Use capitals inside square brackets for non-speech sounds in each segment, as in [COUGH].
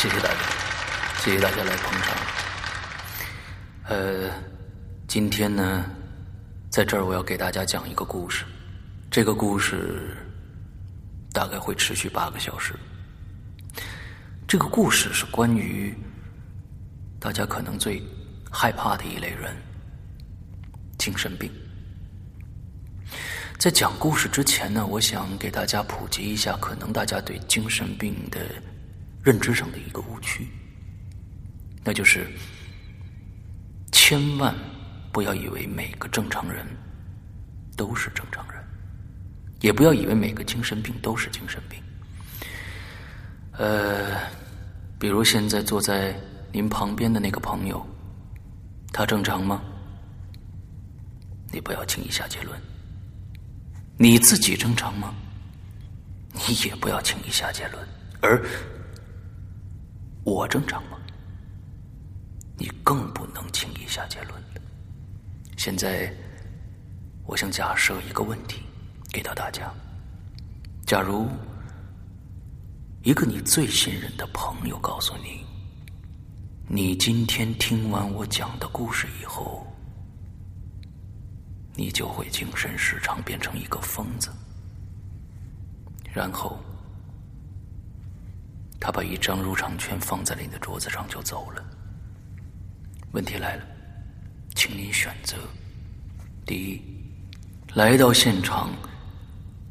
谢谢大家，谢谢大家来捧场。呃，今天呢，在这儿我要给大家讲一个故事，这个故事大概会持续八个小时。这个故事是关于大家可能最害怕的一类人——精神病。在讲故事之前呢，我想给大家普及一下，可能大家对精神病的认知上的一个误区，那就是千万不要以为每个正常人都是正常人，也不要以为每个精神病都是精神病。呃，比如现在坐在您旁边的那个朋友，他正常吗？你不要轻易下结论。你自己正常吗？你也不要轻易下结论。而我正常吗？你更不能轻易下结论了。现在，我想假设一个问题给到大家：假如一个你最信任的朋友告诉你，你今天听完我讲的故事以后。你就会精神失常，变成一个疯子。然后，他把一张入场券放在了你的桌子上，就走了。问题来了，请你选择：第一，来到现场，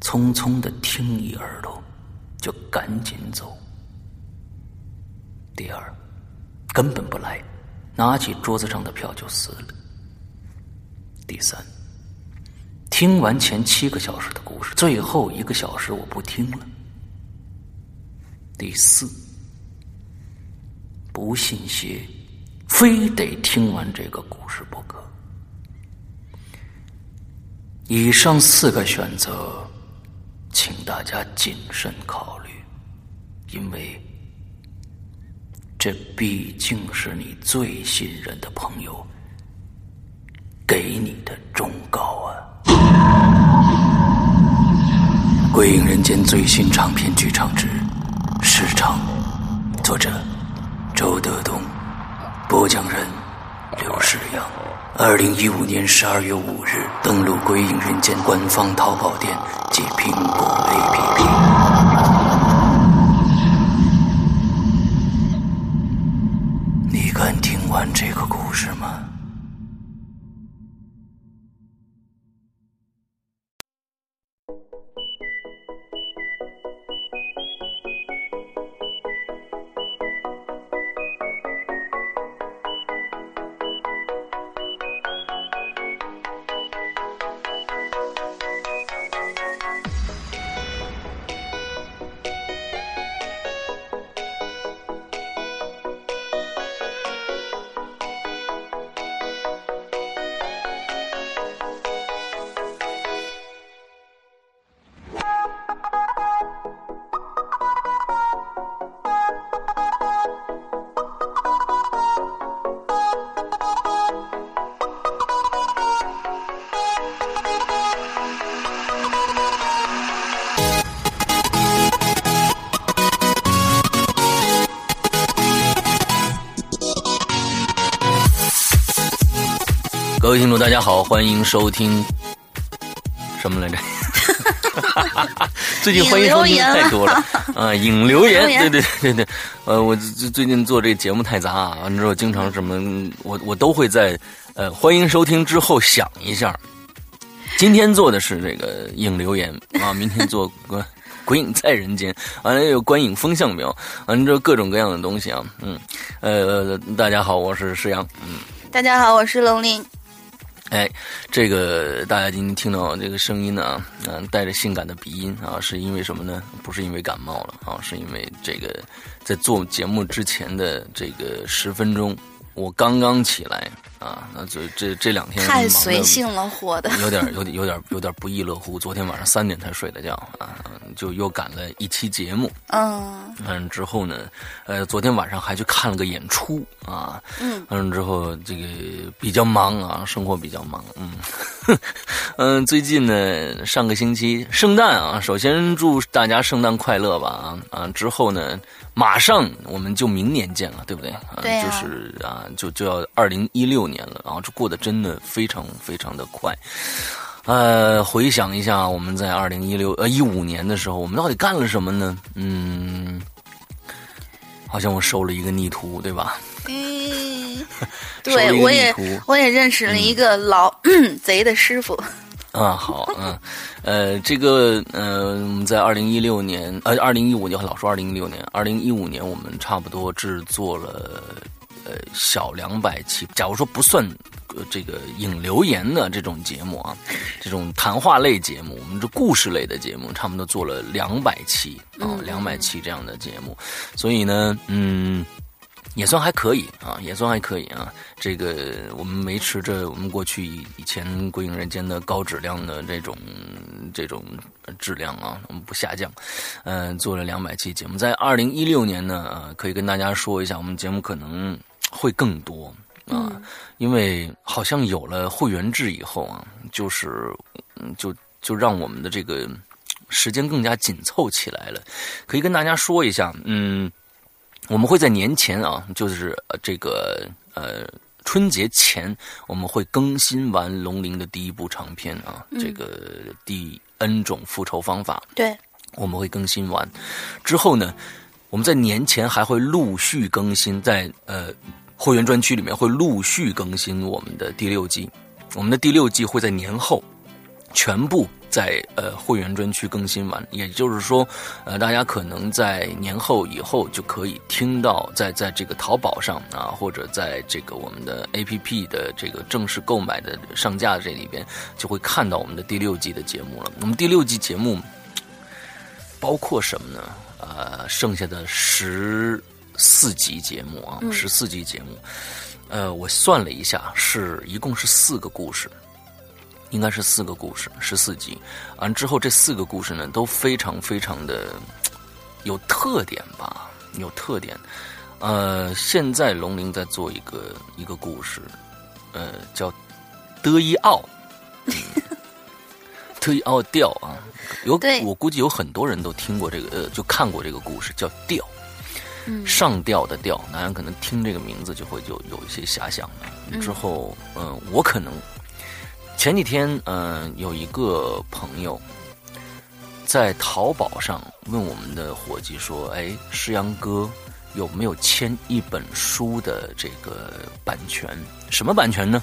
匆匆的听一耳朵，就赶紧走；第二，根本不来，拿起桌子上的票就撕了；第三。听完前七个小时的故事，最后一个小时我不听了。第四，不信邪，非得听完这个故事不可。以上四个选择，请大家谨慎考虑，因为这毕竟是你最信任的朋友给你的忠告啊。《鬼影人间》最新长篇剧场之《市场》，作者周德东，播讲人刘世阳。二零一五年十二月五日登录《鬼影人间》官方淘宝店及苹果 APP。你敢听完这个故事吗？大家好，欢迎收听什么来着？[LAUGHS] 最近欢迎收听太多了啊！引留言，对对对对，呃，我最最近做这节目太杂啊，完之后经常什么，我我都会在呃欢迎收听之后想一下。今天做的是这个引留言啊，明天做 [LAUGHS] 鬼鬼影在人间，完了有观影风向标，完了之后各种各样的东西啊，嗯，呃，大家好，我是石阳，嗯，大家好，我是龙鳞。哎，这个大家今天听到这个声音呢，嗯，带着性感的鼻音啊，是因为什么呢？不是因为感冒了啊，是因为这个在做节目之前的这个十分钟，我刚刚起来。啊，那这这这两天太随性了，活的有点 [LAUGHS] 有点有点有点不亦乐乎。昨天晚上三点才睡的觉啊，就又赶了一期节目。嗯，完之后呢，呃，昨天晚上还去看了个演出啊。嗯，完了之后这个比较忙啊，生活比较忙。嗯，[LAUGHS] 嗯，最近呢，上个星期圣诞啊，首先祝大家圣诞快乐吧啊啊！之后呢，马上我们就明年见了，对不对？对就是啊，就就要二零一六年了，然后这过得真的非常非常的快。呃，回想一下，我们在二零一六呃一五年的时候，我们到底干了什么呢？嗯，好像我收了一个逆徒，对吧？[LAUGHS] 嗯，对，我也我也认识了一个老 [CLEARS THROAT] 贼的师傅。啊，好，嗯，呃，这个，呃，我们在二零一六年，呃，二零一五年，老说二零一六年，二零一五年，我们差不多制作了，呃，小两百期。假如说不算这个引留言的这种节目啊，这种谈话类节目，我们这故事类的节目，差不多做了两百期啊，两百期这样的节目。所以呢，嗯。也算还可以啊，也算还可以啊。这个我们维持着我们过去以前《鬼影人间》的高质量的这种这种质量啊，我们不下降。嗯，做了两百期节目，在二零一六年呢，啊，可以跟大家说一下，我们节目可能会更多啊，因为好像有了会员制以后啊，就是嗯，就就让我们的这个时间更加紧凑起来了。可以跟大家说一下，嗯。我们会在年前啊，就是这个呃春节前，我们会更新完《龙鳞》的第一部长篇啊，这个第 N 种复仇方法。对，我们会更新完之后呢，我们在年前还会陆续更新，在呃会员专区里面会陆续更新我们的第六季，我们的第六季会在年后全部。在呃会员专区更新完，也就是说，呃大家可能在年后以后就可以听到，在在这个淘宝上啊，或者在这个我们的 A P P 的这个正式购买的上架这里边，就会看到我们的第六季的节目了。我们第六季节目包括什么呢？呃，剩下的十四集节目啊，十四集节目，呃，我算了一下，是一共是四个故事。应该是四个故事，十四集。完之后，这四个故事呢，都非常非常的有特点吧，有特点。呃，现在龙鳞在做一个一个故事，呃，叫德伊奥，[LAUGHS] 德伊奥调啊。有，我估计有很多人都听过这个，呃，就看过这个故事，叫调，上吊的吊。大家可能听这个名字就会就有一些遐想了。之后，嗯，我可能。前几天，嗯，有一个朋友在淘宝上问我们的伙计说：“哎，诗阳哥有没有签一本书的这个版权？什么版权呢？”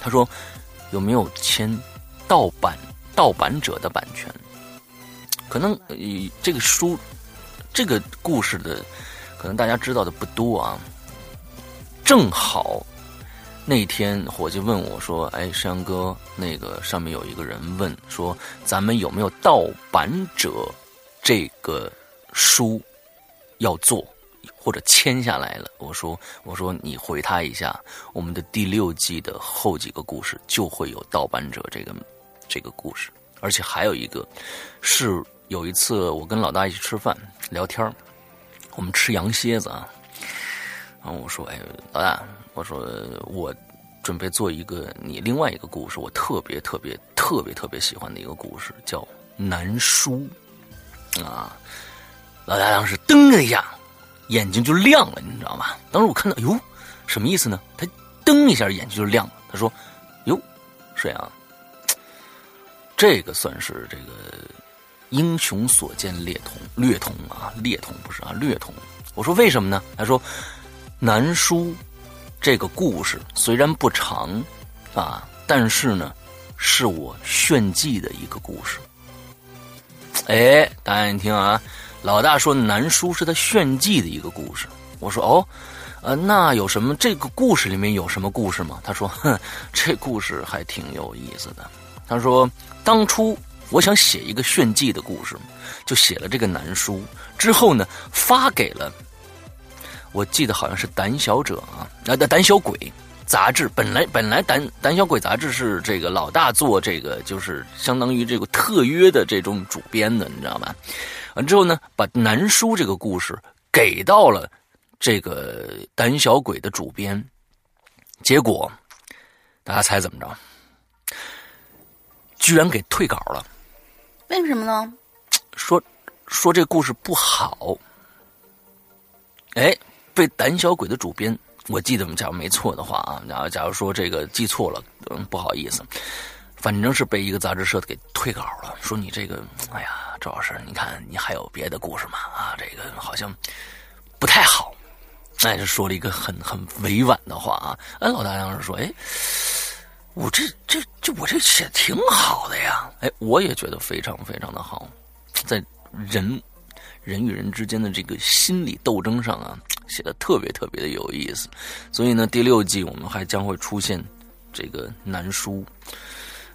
他说：“有没有签盗版盗版者的版权？可能这个书这个故事的，可能大家知道的不多啊。正好。”那天伙计问我说：“哎，山哥，那个上面有一个人问说，咱们有没有盗版者这个书要做，或者签下来了？”我说：“我说你回他一下，我们的第六季的后几个故事就会有盗版者这个这个故事，而且还有一个是有一次我跟老大一起吃饭聊天我们吃羊蝎子啊，然后我说：哎，老大。”我说我准备做一个你另外一个故事，我特别特别特别特别喜欢的一个故事，叫《南书》啊！老大当时噔的一下，眼睛就亮了，你知道吗？当时我看到，哟，什么意思呢？他噔一下眼睛就亮了。他说：“哟，沈阳，这个算是这个英雄所见略同，略同啊，略同不是啊，略同。”我说：“为什么呢？”他说：“南书。”这个故事虽然不长，啊，但是呢，是我炫技的一个故事。哎，大家一听啊，老大说南书是他炫技的一个故事。我说哦，呃，那有什么？这个故事里面有什么故事吗？他说，哼，这故事还挺有意思的。他说，当初我想写一个炫技的故事，就写了这个南书，之后呢，发给了。我记得好像是《胆小者》啊，那《胆小鬼》杂志本来本来《胆胆小鬼》杂志是这个老大做这个，就是相当于这个特约的这种主编的，你知道吧？完之后呢，把南书这个故事给到了这个《胆小鬼》的主编，结果大家猜怎么着？居然给退稿了。为什么呢？说说这故事不好。哎，被胆小鬼的主编，我记得假如没错的话啊，假如假如说这个记错了，嗯，不好意思，反正是被一个杂志社给退稿了，说你这个，哎呀，周老师，你看你还有别的故事吗？啊，这个好像不太好。哎，就说了一个很很委婉的话啊。哎，老大当时说，哎，我这这这我这写挺好的呀。哎，我也觉得非常非常的好，在人。人与人之间的这个心理斗争上啊，写的特别特别的有意思，所以呢，第六季我们还将会出现这个南书，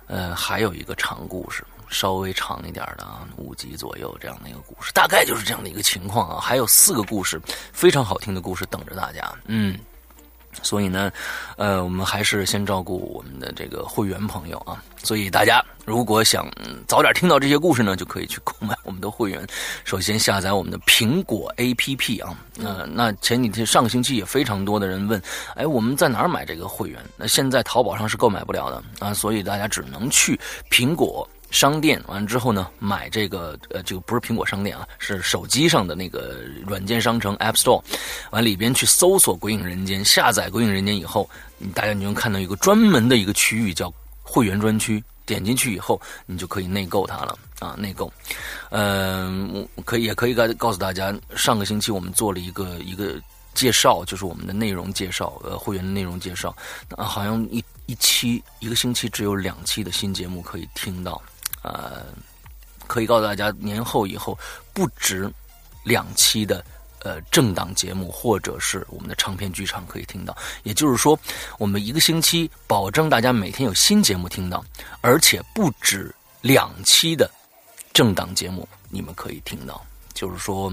呃，还有一个长故事，稍微长一点的啊，五集左右这样的一个故事，大概就是这样的一个情况啊，还有四个故事，非常好听的故事等着大家，嗯。所以呢，呃，我们还是先照顾我们的这个会员朋友啊。所以大家如果想早点听到这些故事呢，就可以去购买我们的会员。首先下载我们的苹果 APP 啊。那那前几天上个星期也非常多的人问，哎，我们在哪儿买这个会员？那现在淘宝上是购买不了的啊，所以大家只能去苹果。商店完了之后呢，买这个呃，就不是苹果商店啊，是手机上的那个软件商城 App Store，完里边去搜索《鬼影人间》，下载《鬼影人间》以后，大家你就看到一个专门的一个区域叫会员专区，点进去以后，你就可以内购它了啊，内购。嗯，可以也可以告告诉大家，上个星期我们做了一个一个介绍，就是我们的内容介绍，呃，会员的内容介绍，啊，好像一一期一个星期只有两期的新节目可以听到。呃，可以告诉大家，年后以后不止两期的呃正档节目，或者是我们的长篇剧场可以听到。也就是说，我们一个星期保证大家每天有新节目听到，而且不止两期的正档节目你们可以听到。就是说，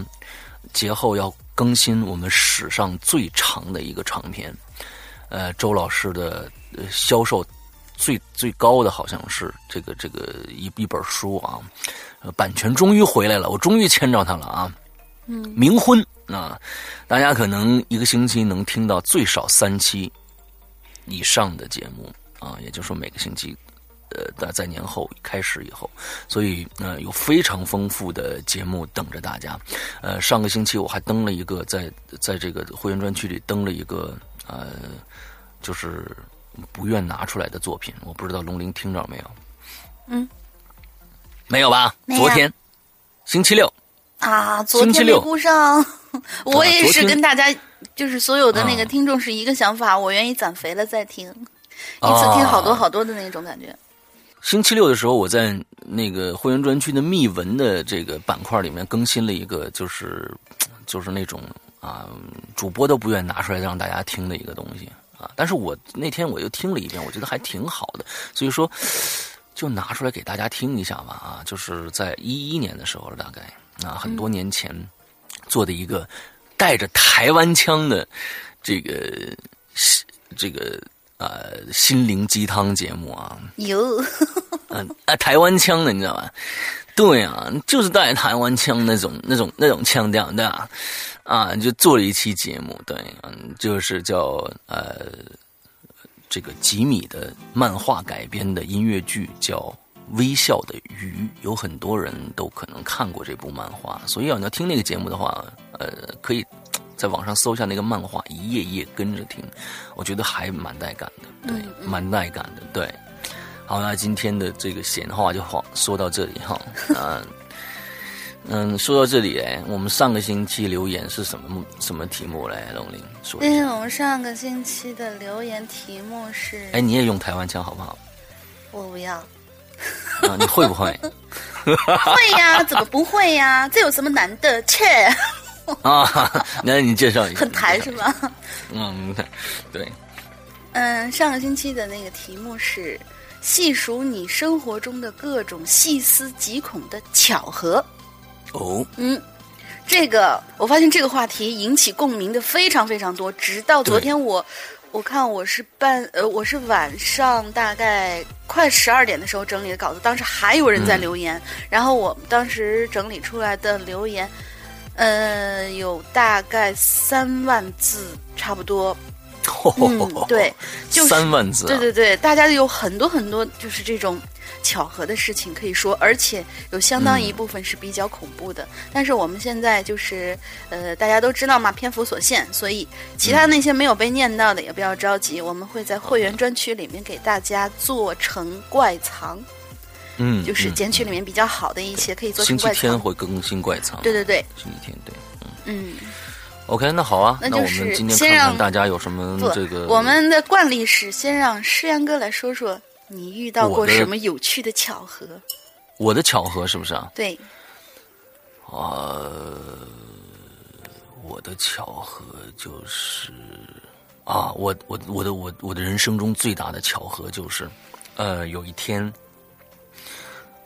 节后要更新我们史上最长的一个长篇，呃，周老师的销售。最最高的好像是这个这个一一本书啊，版权终于回来了，我终于签着它了啊。嗯，冥婚啊，大家可能一个星期能听到最少三期以上的节目啊，也就是说每个星期，呃，在在年后开始以后，所以呃有非常丰富的节目等着大家。呃，上个星期我还登了一个在在这个会员专区里登了一个呃，就是。不愿拿出来的作品，我不知道龙鳞听着没有？嗯，没有吧？昨天，星期六啊，昨天没顾上。[LAUGHS] 我也是跟大家，就是所有的那个听众是一个想法，我愿意攒肥了再听，一次听好多好多的那种感觉。星期六的时候，我在那个会员专区的密文的这个板块里面更新了一个，就是就是那种啊，主播都不愿拿出来让大家听的一个东西。但是我那天我又听了一遍，我觉得还挺好的，所以说就拿出来给大家听一下吧啊！就是在一一年的时候，大概啊很多年前做的一个带着台湾腔的这个这个呃心灵鸡汤节目啊，有 [LAUGHS] 嗯啊台湾腔的你知道吧？对啊，就是带台湾腔那种那种那种腔调的。啊，就做了一期节目，对，嗯，就是叫呃，这个吉米的漫画改编的音乐剧叫《微笑的鱼》，有很多人都可能看过这部漫画，所以要，你要听那个节目的话，呃，可以在网上搜一下那个漫画，一页一页跟着听，我觉得还蛮带感的，对，蛮带感的，对。好，那今天的这个闲话就话说到这里哈，[LAUGHS] 嗯。嗯，说到这里哎，我们上个星期留言是什么什么题目嘞？龙玲说。因为我们上个星期的留言题目是……哎，你也用台湾腔好不好？我不要。啊，你会不会？[LAUGHS] 会呀，怎么不会呀？这有什么难的？切！啊，那你介绍一下。很台是吧？嗯，[LAUGHS] 对。嗯，上个星期的那个题目是细数你生活中的各种细思极恐的巧合。哦，嗯，这个我发现这个话题引起共鸣的非常非常多。直到昨天，我我看我是半呃，我是晚上大概快十二点的时候整理的稿子，当时还有人在留言。然后我当时整理出来的留言，呃，有大概三万字，差不多。嗯，对，就三万字。对对对，大家有很多很多，就是这种。巧合的事情可以说，而且有相当一部分是比较恐怖的。但是我们现在就是呃，大家都知道嘛，篇幅所限，所以其他那些没有被念到的也不要着急，我们会在会员专区里面给大家做成怪藏。嗯，就是嗯捡取里面比较好的一些，可以做成星期怪藏。天会更新怪藏。对对对，星期天对，嗯嗯，，OK，那好啊，那那就是们今天看看先让大家有什么，这个我们的惯例是先让诗阳哥来说说你遇到过什么有趣的巧合。我的巧合是不是啊？对，呃，我的巧合就是啊，我我我的我我的人生中最大的巧合就是，呃，有一天，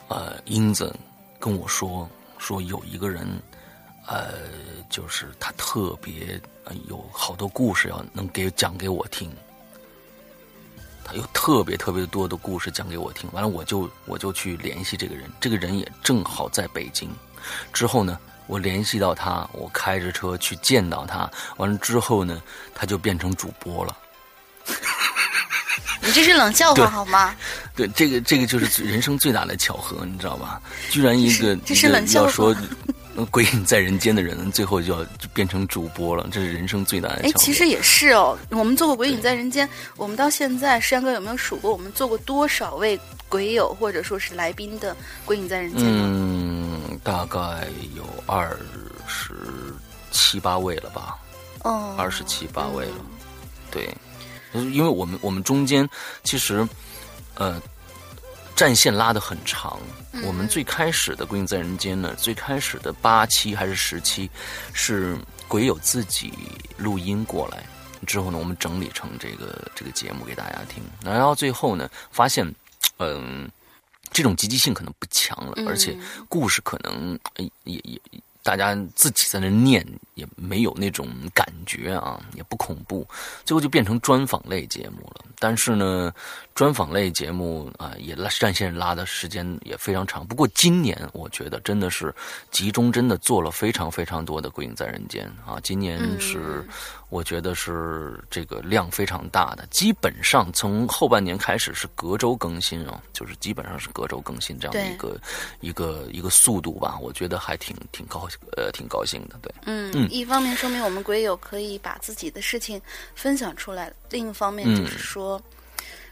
呃，英子跟我说说有一个人，呃，就是他特别、呃、有好多故事要能给讲给我听。他有特别特别多的故事讲给我听，完了我就我就去联系这个人，这个人也正好在北京。之后呢，我联系到他，我开着车去见到他，完了之后呢，他就变成主播了。你这是冷笑话好吗？对，这个这个就是人生最大的巧合，你知道吧？居然一个冷笑话要说呃 [LAUGHS] [LAUGHS] 鬼影在人间的人，最后就要就变成主播了，这是人生最难的巧哎，其实也是哦。我们做过《鬼影在人间》，我们到现在，诗阳哥有没有数过我们做过多少位鬼友或者说是来宾的《鬼影在人间》？嗯，大概有二十七八位了吧，哦，二十七八位了。嗯对，因为我们我们中间其实呃战线拉得很长。嗯我们最开始的《鬼影在人间》呢，最开始的八期还是十期是鬼友自己录音过来，之后呢，我们整理成这个这个节目给大家听。然后最后呢，发现嗯、这种积极性可能不强了，嗯而且故事可能也也大家自己在那念也没有那种感觉啊，也不恐怖，最后就变成专访类节目了。但是呢，专访类节目啊、也拉战线拉的时间也非常长。不过今年我觉得真的是集中真的做了非常非常多的《鬼影在人间》啊，今年是、我觉得是这个量非常大的，基本上从后半年开始是隔周更新啊，就是基本上是隔周更新这样的一个一个一个速度吧，我觉得还挺挺高呃挺高兴的，对。嗯，一方面说明我们鬼友可以把自己的事情分享出来，另一方面嗯就是说，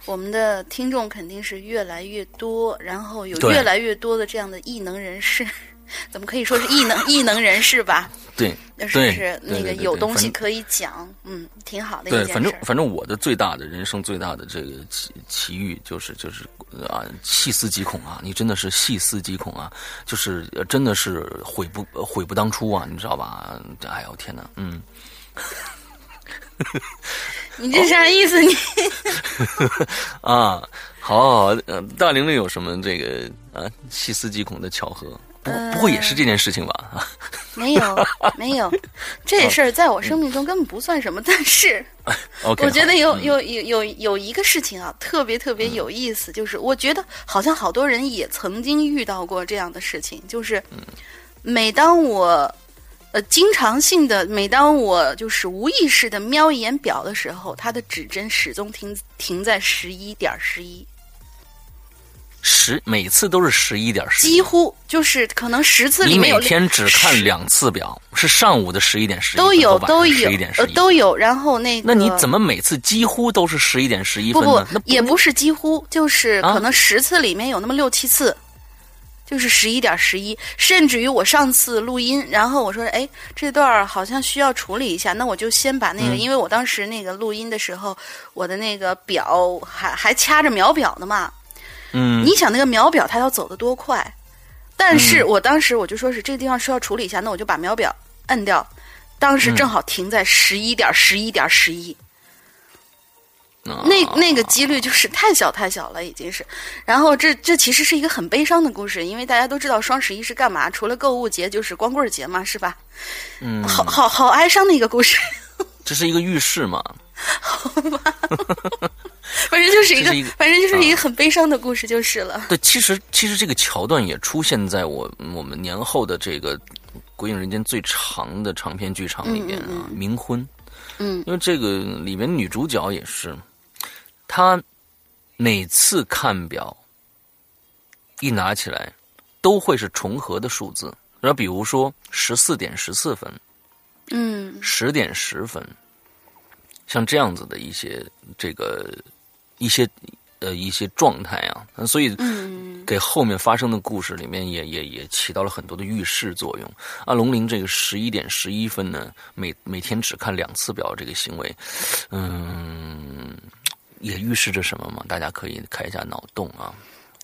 我们的听众肯定是越来越多，然后有越来越多的这样的异能人士，[LAUGHS] 怎么可以说是异能 [LAUGHS] 异能人士吧？对就是那个有东西可以讲，嗯，挺好的一对，件事儿。反正反正我的最大的人生最大的这个奇奇遇就是就是啊细思极恐啊！你真的是细思极恐啊！就是呃真的是悔不呃悔不当初啊！你知道吧？哎呦天哪，嗯，[LAUGHS] 你这啥意思？你 [LAUGHS] 啊，好好好，大玲玲有什么这个啊细思极恐的巧合？不不会也是这件事情吧？没有没有，这事儿在我生命中根本不算什么，但是。我觉得有有有有有一个事情啊，特别特别有意思，就是我觉得好像好多人也曾经遇到过这样的事情，就是每当我呃经常性的，每当我就是无意识的瞄一眼表的时候，它的指针始终停停在十一点十一，十每次都是十一点十，几乎就是可能十次里面有你每天只看两次表，是上午的十一点十一，都有都有十一点十。都有，然后那个那你怎么每次几乎都是十一点十一不不分呢？那也不是几乎，就是啊？可能十次里面有那么六七次，就是十一点十一，甚至于我上次录音，然后我说，哎，这段儿好像需要处理一下，那我就先把那个，嗯因为我当时那个录音的时候，我的那个表还还掐着秒表呢嘛，嗯，你想那个秒表它要走得多快？但是我当时我就说是这个地方需要处理一下，那我就把秒表摁掉，当时正好停在十一点十一点十一。啊那那个几率就是太小太小了，已经是。然后这这其实是一个很悲伤的故事，因为大家都知道双十一是干嘛？除了购物节，就是光棍节嘛，是吧？嗯，好好好哀伤的一个故事，[LAUGHS] 这是一个浴室嘛？好吧 [LAUGHS] 反正就是一个，一个反正就是一个很悲伤的故事就是了。对，其实其实这个桥段也出现在我我们年后的这个《鬼影人间》最长的长篇剧场里边啊，冥婚》。嗯因为这个里面女主角也是，她每次看表一拿起来都会是重合的数字。然后比如说十四点十四分，嗯，十点十分，像这样子的一些这个一些呃一些状态啊，所以给后面发生的故事里面也也也起到了很多的预示作用。啊，龙鳞这个十一点十一分呢，每每天只看两次表这个行为，嗯，也预示着什么嘛？大家可以开一下脑洞啊。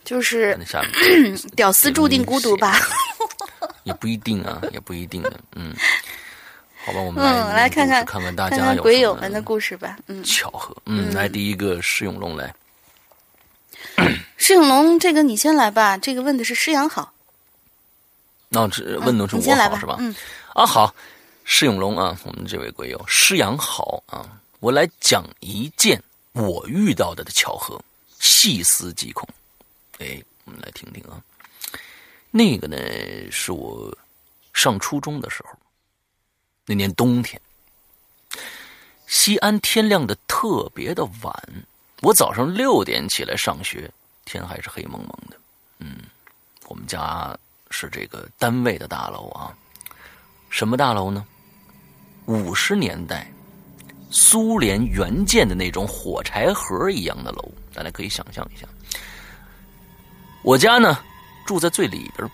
就是那下 [CLEARS THROAT] 面屌丝注定孤独吧？[LAUGHS] 也不一定啊，也不一定的，嗯。好吧，我们嗯，来看看看看大家鬼友们的故事吧。嗯，巧合。嗯，来第一个施永龙来，[CLEARS THROAT] 施永龙，这个你先来吧。这个问的是施阳好，那这问的是我你先来吧好是吧？嗯啊，好，施永龙啊，我们这位鬼友施阳好啊，我来讲一件我遇到的的巧合，细思极恐。哎，我们来听听啊。那个呢，是我上初中的时候，那年冬天，西安天亮的特别的晚。我早上六点起来上学，天还是黑蒙蒙的。嗯，我们家是这个单位的大楼啊，什么大楼呢？五十年代苏联原建的那种火柴盒一样的楼，大家可以想象一下。我家呢住在最里边，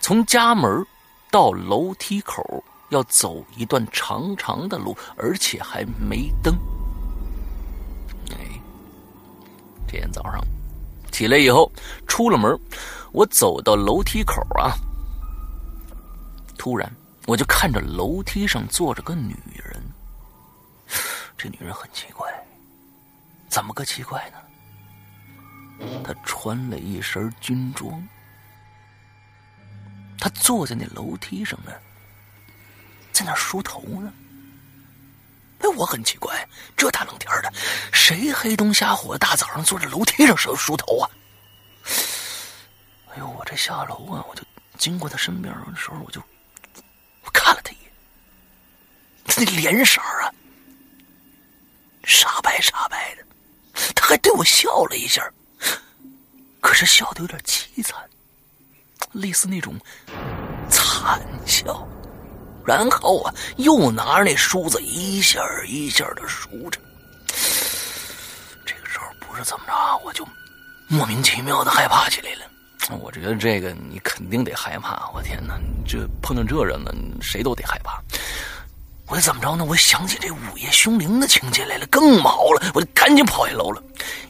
从家门到楼梯口要走一段长长的路，而且还没灯。哎，这天早上起来以后，出了门，我走到楼梯口啊，突然我就看着楼梯上坐着个女人。这女人很奇怪，怎么个奇怪呢？她穿了一身军装，她坐在那楼梯上呢，在那梳头呢。哎，我很奇怪，这大冷天的，谁黑灯瞎火大早上坐在楼梯上梳梳头啊？哎呦，我这下楼啊，我就经过他身边的时候，我就我看了他一眼，他那脸色啊，傻白傻白的，他还对我笑了一下，可是笑的有点凄惨，类似那种惨笑。然后啊，又拿着那梳子一下一下的梳着。这个时候不知怎么着，我就莫名其妙的害怕起来了。我觉得这个你肯定得害怕，我天哪，这碰到这人了，谁都得害怕。我怎么着呢？我想起这午夜凶铃的情节来了，更毛了，我就赶紧跑下楼了，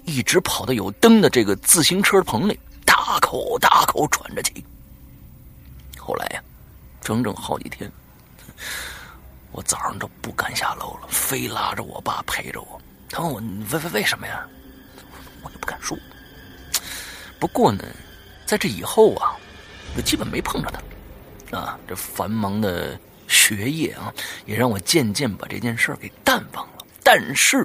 一直跑到有灯的这个自行车棚里，大口大口喘着气。后来呀，整整好几天。我早上都不敢下楼了，非拉着我爸陪着我。他问我为为为什么呀？我就不敢说。不过呢，在这以后啊，我基本没碰着他。啊，这繁忙的学业啊，也让我渐渐把这件事儿给淡忘了。但是，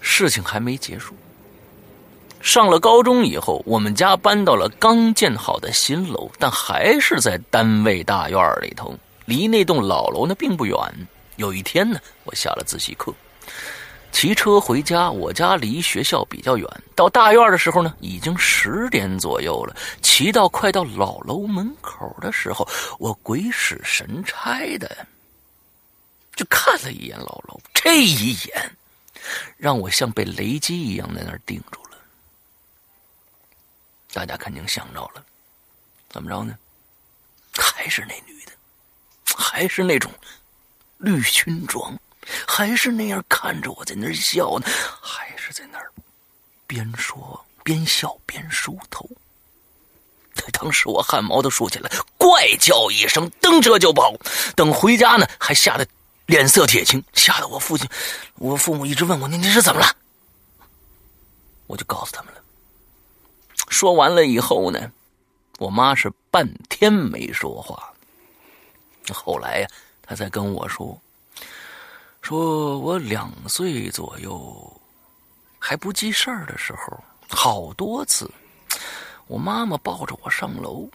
事情还没结束。上了高中以后，我们家搬到了刚建好的新楼，但还是在单位大院里头，离那栋老楼呢并不远。有一天呢，我下了自习课，骑车回家。我家离学校比较远，到大院的时候呢，已经十点左右了。骑到快到老楼门口的时候，我鬼使神差的就看了一眼老楼，这一眼让我像被雷击一样在那儿定住了。大家肯定想着了，怎么着呢？还是那女的，还是那种绿裙装，还是那样看着我在那儿笑呢，还是在那儿边说边笑边梳头。当时我汗毛都竖起来，怪叫一声，蹬车就跑。等回家呢，还吓得脸色铁青，吓得我父亲、我父母一直问我：“你你是怎么了？”我就告诉他们了。说完了以后呢，我妈是半天没说话。后来呀，她才跟我说：“说我两岁左右还不记事儿的时候，好多次，我妈妈抱着我上楼，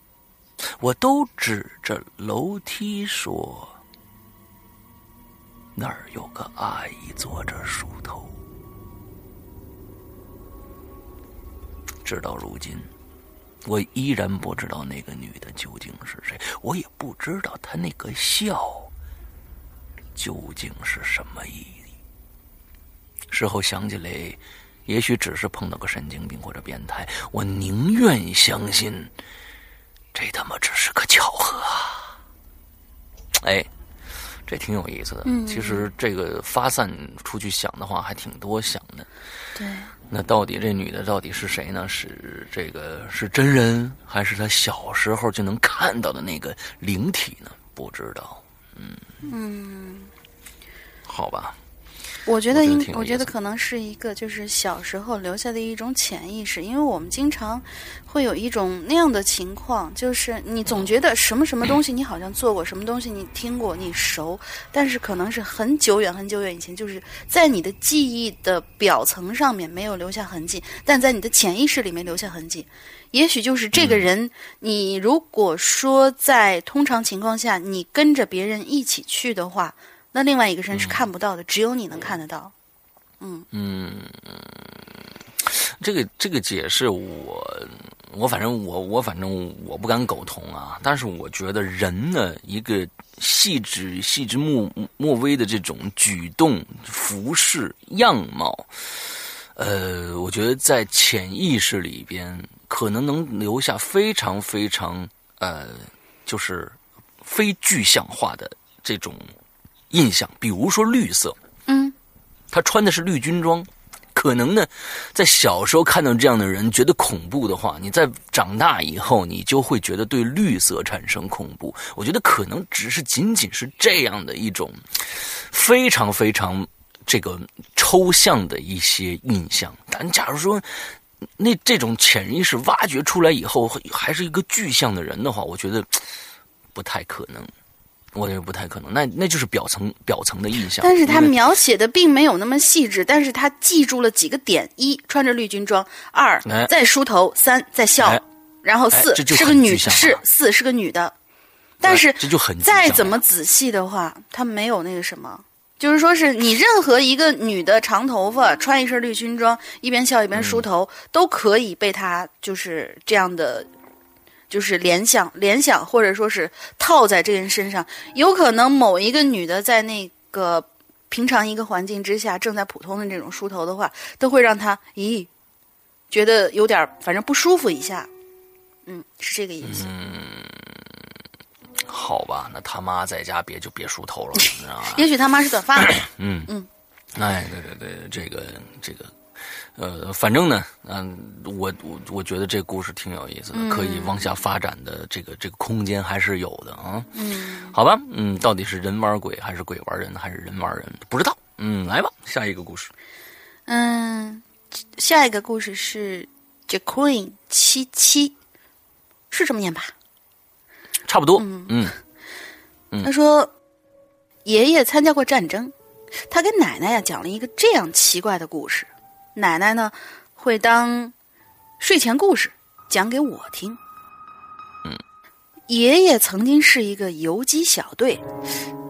我都指着楼梯说：那儿有个阿姨坐着梳头。”直到如今，我依然不知道那个女的究竟是谁，我也不知道她那个笑究竟是什么意义。事后想起来，也许只是碰到个神经病或者变态，我宁愿相信这他妈只是个巧合啊！哎。这挺有意思的。嗯，其实这个发散出去想的话，还挺多想的。对。那到底这女的到底是谁呢？是这个是真人，还是她小时候就能看到的那个灵体呢？不知道。嗯。嗯。好吧。我觉得，应我觉得可能是一个，就是小时候留下的一种潜意识，因为我们经常会有一种那样的情况，就是你总觉得什么什么东西你好像做过，什么东西你听过，你熟，但是可能是很久远很久远以前，就是在你的记忆的表层上面没有留下痕迹，但在你的潜意识里面留下痕迹。也许就是这个人，你如果说在通常情况下，你跟着别人一起去的话。那另外一个人是看不到的，只有你能看得到。嗯嗯，这个这个解释，我我反正我我反正我不敢苟同啊。但是我觉得人呢，一个细致细致莫莫微的这种举动、服饰、样貌，呃，我觉得在潜意识里边，可能能留下非常非常呃，就是非具象化的这种。印象，比如说绿色，嗯，他穿的是绿军装，可能呢，在小时候看到这样的人觉得恐怖的话，你在长大以后，你就会觉得对绿色产生恐怖。我觉得可能只是仅仅是这样的一种非常非常这个抽象的一些印象。但假如说那这种潜意识挖掘出来以后，还是一个具象的人的话，我觉得不太可能。我觉得不太可能，那那就是表层表层的印象。但是他描写的并没有那么细致，但是他记住了几个点：一，穿着绿军装；二，在梳头；三，在笑；然后四是个女是四是个女的。但是这就很再怎么仔细的话，他没有那个什么，就是说是你任何一个女的长头发，穿一身绿军装，一边笑一边梳头，都可以被他就是这样的。就是联想，联想，或者说是套在这个人身上，有可能某一个女的在那个平常一个环境之下，正在普通的这种梳头的话，都会让她咦，觉得有点反正不舒服一下，嗯，是这个意思。嗯，好吧，那他妈在家别就别梳头了，你知道吗？[LAUGHS] 也许他妈是短发。[COUGHS] 嗯嗯，哎，对对对，这个这个。呃，反正呢，嗯，我我我觉得这故事挺有意思的，可以往下发展的这个这个空间还是有的啊。嗯，好吧，嗯，到底是人玩鬼还是鬼玩人还是人玩人，不知道。嗯，来吧，下一个故事。嗯，下一个故事是 Jacqueline 七七，是这么念吧？差不多。嗯嗯，他说爷爷参加过战争，他跟奶奶呀讲了一个这样奇怪的故事。奶奶呢，会当睡前故事讲给我听。嗯，爷爷曾经是一个游击小队，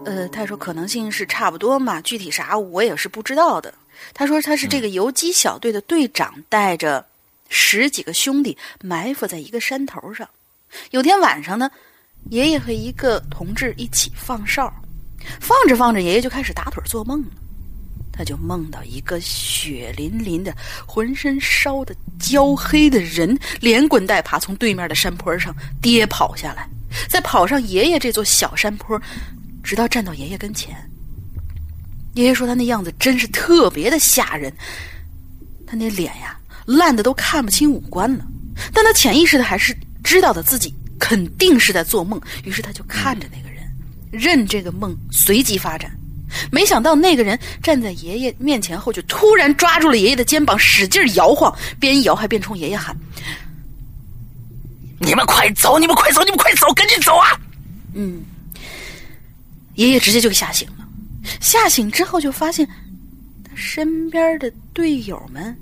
呃，他说可能性是差不多嘛，具体啥我也是不知道的。他说他是这个游击小队的队长，带着十几个兄弟埋伏在一个山头上。有天晚上呢，爷爷和一个同志一起放哨，放着放着，爷爷就开始打盹做梦了。他就梦到一个血淋淋的、浑身烧得焦黑的人，连滚带爬从对面的山坡上跌跑下来，再跑上爷爷这座小山坡，直到站到爷爷跟前。爷爷说他那样子真是特别的吓人，他那脸呀烂的都看不清五官了，但他潜意识的还是知道的自己肯定是在做梦，于是他就看着那个人，任这个梦随即发展。没想到那个人站在爷爷面前后，就突然抓住了爷爷的肩膀，使劲摇晃，边摇还边冲爷爷喊：“你们快走！你们快走！你们快走！赶紧走啊！”嗯，爷爷直接就给吓醒了。吓醒之后，就发现他身边的队友们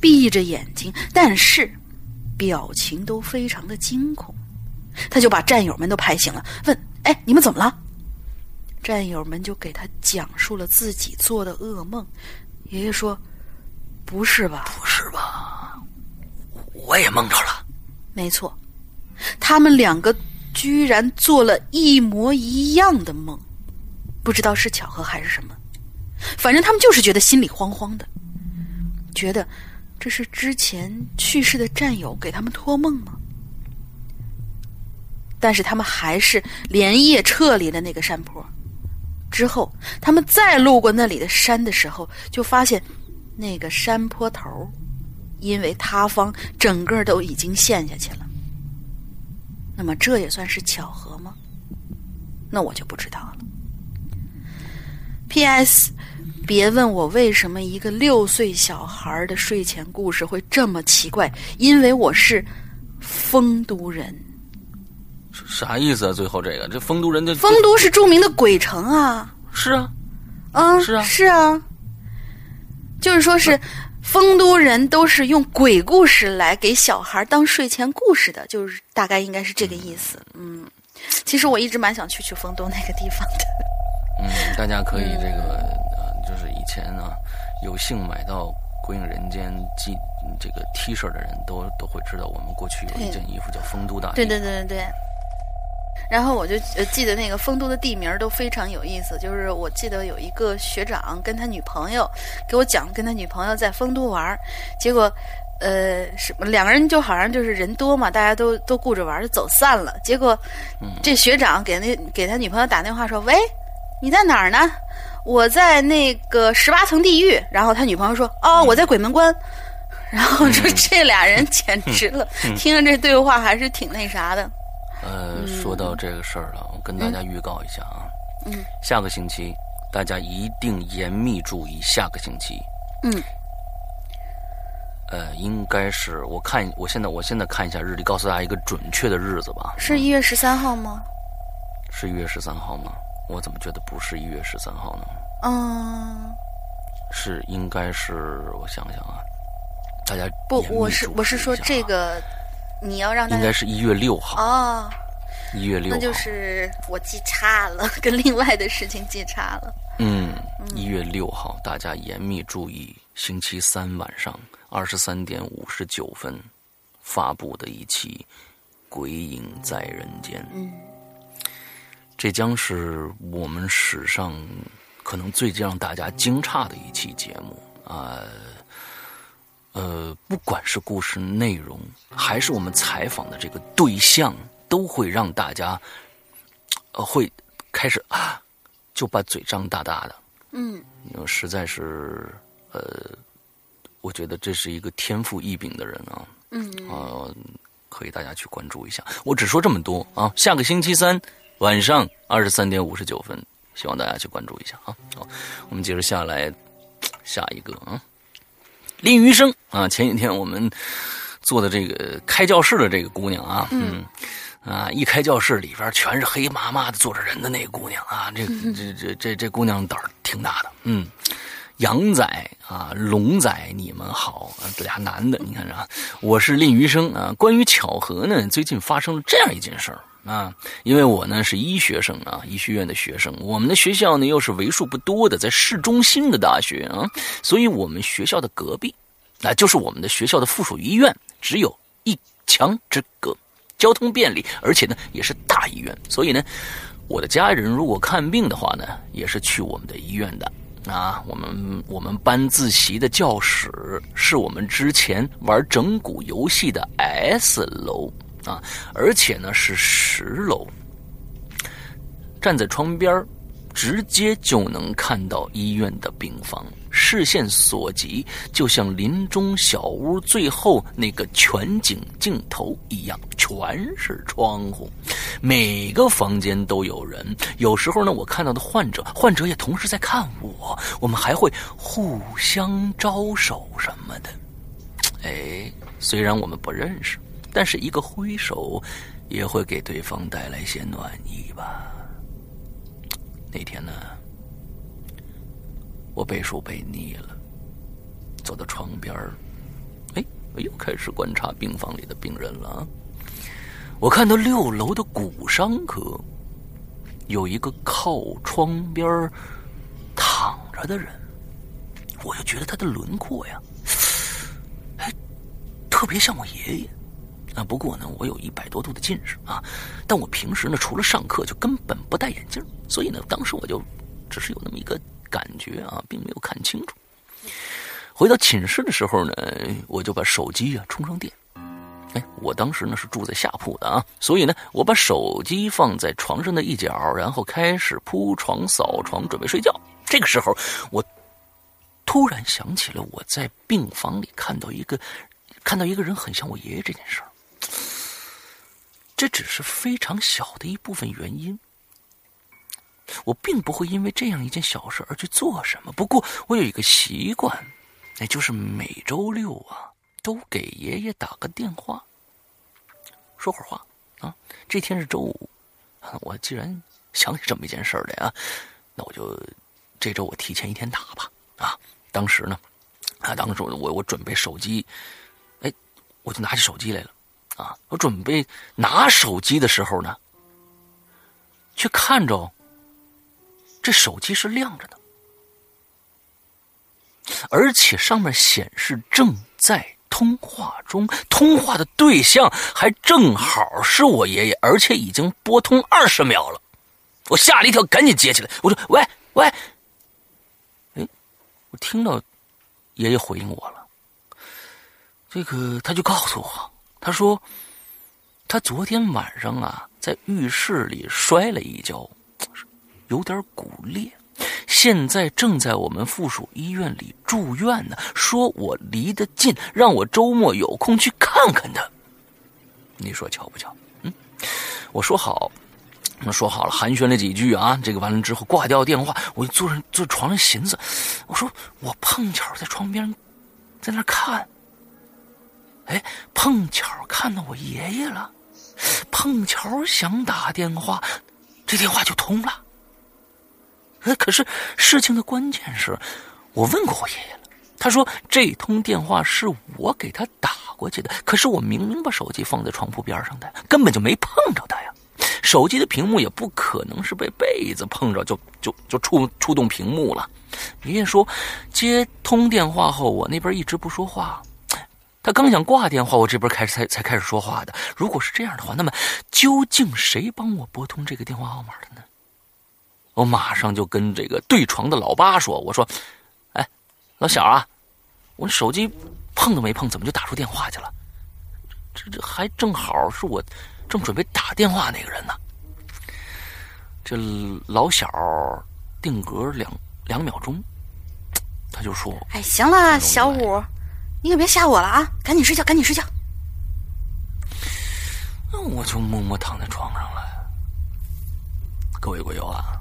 闭着眼睛，但是表情都非常的惊恐。他就把战友们都拍醒了，问：“哎，你们怎么了？”战友们就给他讲述了自己做的噩梦。爷爷说：“不是吧？不是吧？我也梦着了。没错，他们两个居然做了一模一样的梦，不知道是巧合还是什么，反正他们就是觉得心里慌慌的，觉得这是之前去世的战友给他们托梦吗？但是他们还是连夜撤离了那个山坡。之后，他们再路过那里的山的时候，就发现那个山坡头因为塌方，整个都已经陷下去了。那么，这也算是巧合吗？那我就不知道了。P.S. 别问我为什么一个六岁小孩的睡前故事会这么奇怪，因为我是丰都人。啥意思啊？最后这个，这丰都人的丰都是著名的鬼城啊。是啊，嗯，是啊，是啊。就是说是丰都人都是用鬼故事来给小孩当睡前故事的，就是大概应该是这个意思。嗯，其实我一直蛮想去去丰都那个地方的。嗯，大家可以这个呃，就是以前啊，有幸买到《鬼影人间》记这个 T 恤的人都都会知道，我们过去有一件衣服叫丰都大。对对对对对。然后我就记得那个丰都的地名都非常有意思，就是我记得有一个学长跟他女朋友给我讲，跟他女朋友在丰都玩，结果呃什么两个人就好像就是人多嘛，大家都都顾着玩就走散了。结果这学长给那给他女朋友打电话说：“喂，你在哪儿呢？我在那个十八层地狱。”然后他女朋友说：“哦，我在鬼门关。”然后说这俩人简直了，听着这对话还是挺那啥的。呃，说到这个事儿了，我跟大家预告一下啊，嗯，下个星期大家一定严密注意，下个星期，嗯，呃，应该是我看我现在我现在看一下日历，告诉大家一个准确的日子吧。是一月十三号吗？是一月十三号吗？我怎么觉得不是一月十三号呢？嗯，是应该是我想想啊，大家不，我是我是说这个。你要让他应该是一月六号哦，一月六号，那就是我记差了，跟另外的事情记差了。嗯，一月六号，大家严密注意，星期三晚上二十三点五十九分发布的一期《鬼影在人间》。嗯，这将是我们史上可能最让大家惊诧的一期节目啊。呃，不管是故事内容，还是我们采访的这个对象，都会让大家，呃，会开始啊，就把嘴张大大的。嗯，实在是，呃，我觉得这是一个天赋异禀的人啊。嗯，呃，可以大家去关注一下。我只说这么多啊。下个星期三晚上二十三点五十九分，希望大家去关注一下啊。好，我们接着下来下一个啊。林余生。啊，前几天我们做的这个开教室的这个姑娘啊，嗯，啊，一开教室里边全是黑麻麻的坐着人的那个姑娘啊，这这这这这姑娘胆儿挺大的，嗯，杨仔啊，龙仔，你们好，俩男的，你看着，我是林余生啊。关于巧合呢，最近发生了这样一件事儿啊，因为我呢是医学生啊，医学院的学生，我们的学校呢又是为数不多的在市中心的大学啊，所以我们学校的隔壁。那就是我们的学校的附属医院，只有一墙之隔，交通便利，而且呢也是大医院。所以呢，我的家人如果看病的话呢，也是去我们的医院的。啊，我们我们班自习的教室是我们之前玩整蛊游戏的 S 楼啊，而且呢是十楼。站在窗边直接就能看到医院的病房。视线所及，就像林中小屋最后那个全景镜头一样，全是窗户，每个房间都有人。有时候呢，我看到的患者，患者也同时在看我，我们还会互相招手什么的。哎，虽然我们不认识，但是一个挥手，也会给对方带来些暖意吧。那天呢？我背书背腻了，走到窗边儿，哎，我又开始观察病房里的病人了。我看到六楼的骨伤科有一个靠窗边儿躺着的人，我就觉得他的轮廓呀，哎，特别像我爷爷啊。不过呢，我有一百多度的近视啊，但我平时呢，除了上课就根本不戴眼镜，所以呢，当时我就只是有那么一个感觉啊，并没有看清楚。回到寝室的时候呢，我就把手机啊充上电。哎，我当时呢是住在下铺的啊，所以呢，我把手机放在床上的一角，然后开始铺床、扫床，准备睡觉。这个时候，我突然想起了我在病房里看到一个看到一个人很像我爷爷这件事儿。这只是非常小的一部分原因，我并不会因为这样一件小事而去做什么。不过，我有一个习惯，那就是每周六啊。都给爷爷打个电话，说会儿话啊。这天是周五，我既然想起这么一件事儿来啊，那我就这周我提前一天打吧啊。当时呢，啊，当时我我准备手机，哎，我就拿起手机来了啊。我准备拿手机的时候呢，却看着这手机是亮着的，而且上面显示正在。通话中，通话的对象还正好是我爷爷，而且已经拨通二十秒了。我吓了一跳，赶紧接起来。我说：“喂喂。”哎，我听到爷爷回应我了。这个他就告诉我，他说他昨天晚上啊，在浴室里摔了一跤，有点骨裂。现在正在我们附属医院里住院呢。说我离得近，让我周末有空去看看他。你说巧不巧？嗯，我说好，说好了，寒暄了几句啊。这个完了之后挂掉电话，我就坐上坐床上寻思，我说我碰巧在床边，在那看。哎，碰巧看到我爷爷了，碰巧想打电话，这电话就通了。哎，可是事情的关键是，我问过我爷爷了，他说这通电话是我给他打过去的，可是我明明把手机放在床铺边上的，根本就没碰着他呀。手机的屏幕也不可能是被被子碰着就就就触触动屏幕了。爷爷说，接通电话后，我那边一直不说话，他刚想挂电话，我这边开始才才开始说话的。如果是这样的话，那么究竟谁帮我拨通这个电话号码的呢？我马上就跟这个对床的老八说：“我说，哎，老小啊，我手机碰都没碰，怎么就打出电话去了？这这还正好是我正准备打电话那个人呢。”这老小定格两两秒钟，他就说：“哎，行了，小五，你可别吓我了啊！赶紧睡觉，赶紧睡觉。”那我就默默躺在床上了。各位鬼友啊！